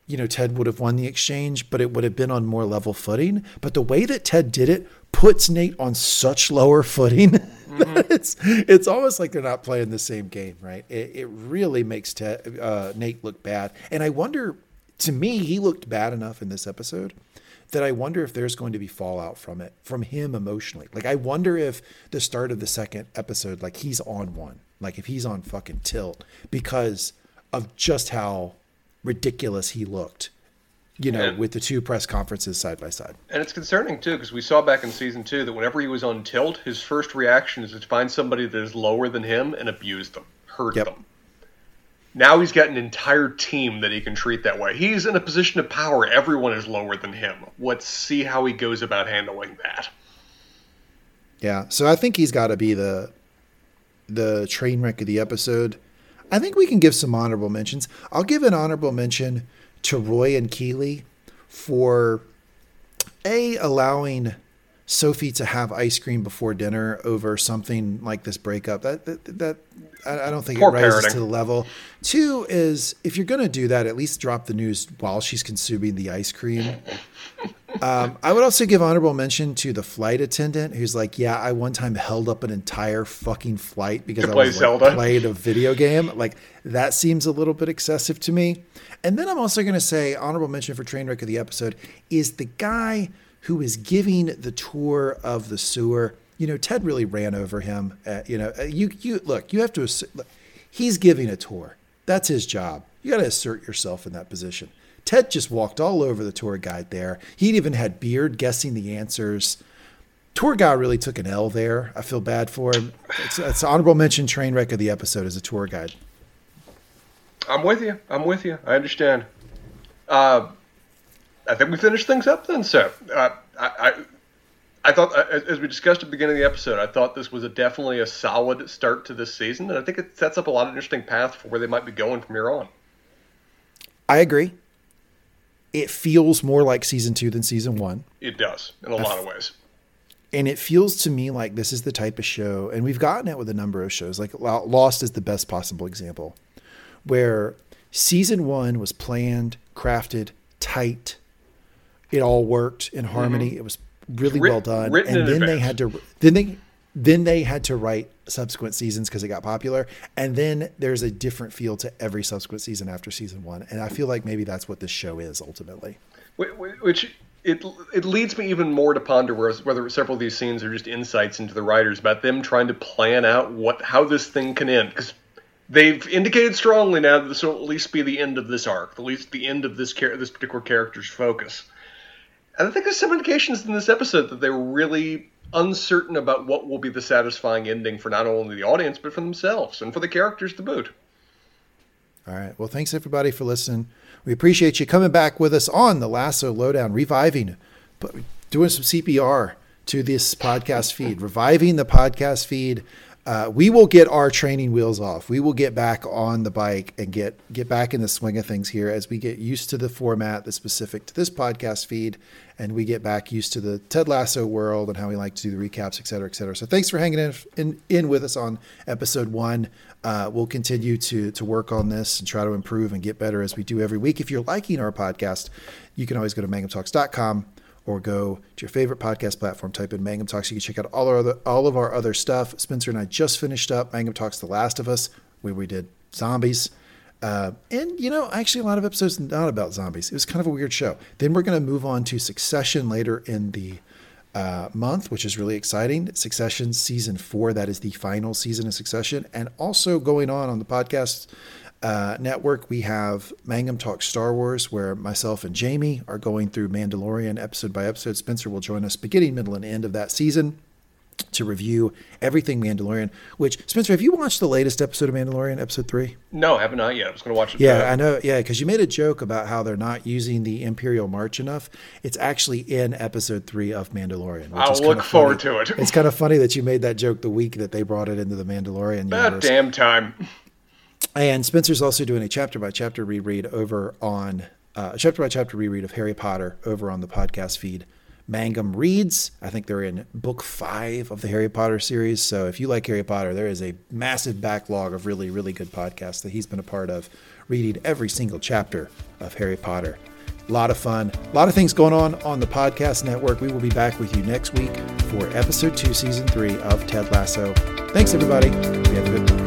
A: you know, Ted would have won the exchange, but it would have been on more level footing. But the way that Ted did it puts Nate on such lower footing. Mm-hmm. it's it's almost like they're not playing the same game, right? It, it really makes uh, Nate look bad. And I wonder, to me, he looked bad enough in this episode that I wonder if there's going to be fallout from it, from him emotionally. Like, I wonder if the start of the second episode, like, he's on one, like, if he's on fucking tilt because of just how ridiculous he looked you know, and, with the two press conferences side by side.
B: And it's concerning too, because we saw back in season two that whenever he was on tilt, his first reaction is to find somebody that is lower than him and abuse them, hurt yep. them. Now he's got an entire team that he can treat that way. He's in a position of power. Everyone is lower than him. Let's see how he goes about handling that.
A: Yeah, so I think he's got to be the the train wreck of the episode. I think we can give some honorable mentions. I'll give an honorable mention to Roy and Keeley for a allowing Sophie to have ice cream before dinner over something like this breakup. That that, that I, don't think
B: Poor
A: it rises
B: parenting.
A: to the level. Two is if you're going to do that, at least drop the news while she's consuming the ice cream. Um, I would also give honorable mention to the flight attendant who's like, "Yeah, I one time held up an entire fucking flight because
B: To
A: I
B: play
A: was like, a video game." Like that seems a little bit excessive to me. And then I'm also going to say honorable mention for train wreck of the episode is the guy who is giving the tour of the sewer. You know, Ted really ran over him. Uh, you know, uh, you you look, you have to. Look, he's giving a tour. That's his job. You got to assert yourself in that position. Ted just walked all over the tour guide there. He'd even had Beard guessing the answers. Tour guy really took an L there. I feel bad for him. It's, it's honorable mention train wreck of the episode as a tour guide.
B: I'm with you. I'm with you. I understand. Uh, I think we finished things up then, sir. Uh, I, I, I thought, uh, as we discussed at the beginning of the episode, I thought this was a definitely a solid start to this season, and I think it sets up a lot of interesting paths for where they might be going from here on.
A: I agree. It feels more like season two than season one.
B: It does in a lot of ways.
A: And it feels to me like this is the type of show, and we've gotten it with a number of shows. Like Lost is the best possible example, where season one was planned, crafted, tight. It all worked in mm-hmm. harmony. It was really
B: Writ-
A: well done. And then they had to then they then they had to write subsequent seasons because it got popular. And then there's a different feel to every subsequent season after season one. And I feel like maybe that's what this show is ultimately.
B: Wh- wh- Which it it leads me even more to ponder whether several of these scenes are just insights into the writers about them trying to plan out what how this thing can end because they've indicated strongly now that this will at least be the end of this arc, at least the end of this char- this particular character's focus. And I think there's some indications in this episode that they were really uncertain about what will be the satisfying ending for not only the audience but for themselves and for the characters to boot.
A: All right. Well, thanks everybody for listening. We appreciate you coming back with us on the Lasso Lowdown, reviving, doing some CPR to this podcast feed, reviving the podcast feed. Uh, we will get our training wheels off. We will get back on the bike and get get back in the swing of things here as we get used to the format that's specific to this podcast feed, and we get back used to the Ted Lasso world and how we like to do the recaps, et cetera, et cetera. So thanks for hanging in in, in with us on episode one. Uh, we'll continue to to work on this and try to improve and get better as we do every week. If you're liking our podcast, you can always go to mangumtalks.com or go to your favorite podcast platform, type in Mangum Talks. You can check out all our other all of our other stuff. Spencer and I just finished up Mangum Talks The Last of Us, where we did zombies. Uh, and you know, actually, a lot of episodes not about zombies. It was kind of a weird show. Then we're going to move on to Succession later in the uh, month, which is really exciting. Succession season four, that is the final season of Succession. And also going on on the podcast uh, network, we have Mangum Talk Star Wars, where myself and Jamie are going through Mandalorian episode by episode. Spencer will join us beginning, middle, and end of that season to review everything Mandalorian. Which, Spencer, have you watched the latest episode of Mandalorian, episode three?
B: No, I have not yet. I was going to watch it.
A: Yeah, I know. Yeah, because you made a joke about how they're not using the Imperial March enough. It's actually in episode three of Mandalorian. Which
B: I'll look forward
A: funny.
B: to it.
A: It's kind of funny that you made that joke the week that they brought it into the Mandalorian
B: About
A: universe.
B: damn time.
A: And Spencer's also doing a chapter by chapter reread over on uh, chapter by chapter reread of Harry Potter over on the podcast feed. Mangum reads. I think they're in book five of the Harry Potter series. So if you like Harry Potter, there is a massive backlog of really, really good podcasts that he's been a part of, reading every single chapter of Harry Potter. A lot of fun, a lot of things going on on the podcast network. We will be back with you next week for episode two, season three of Ted Lasso. Thanks, everybody. We have a good one.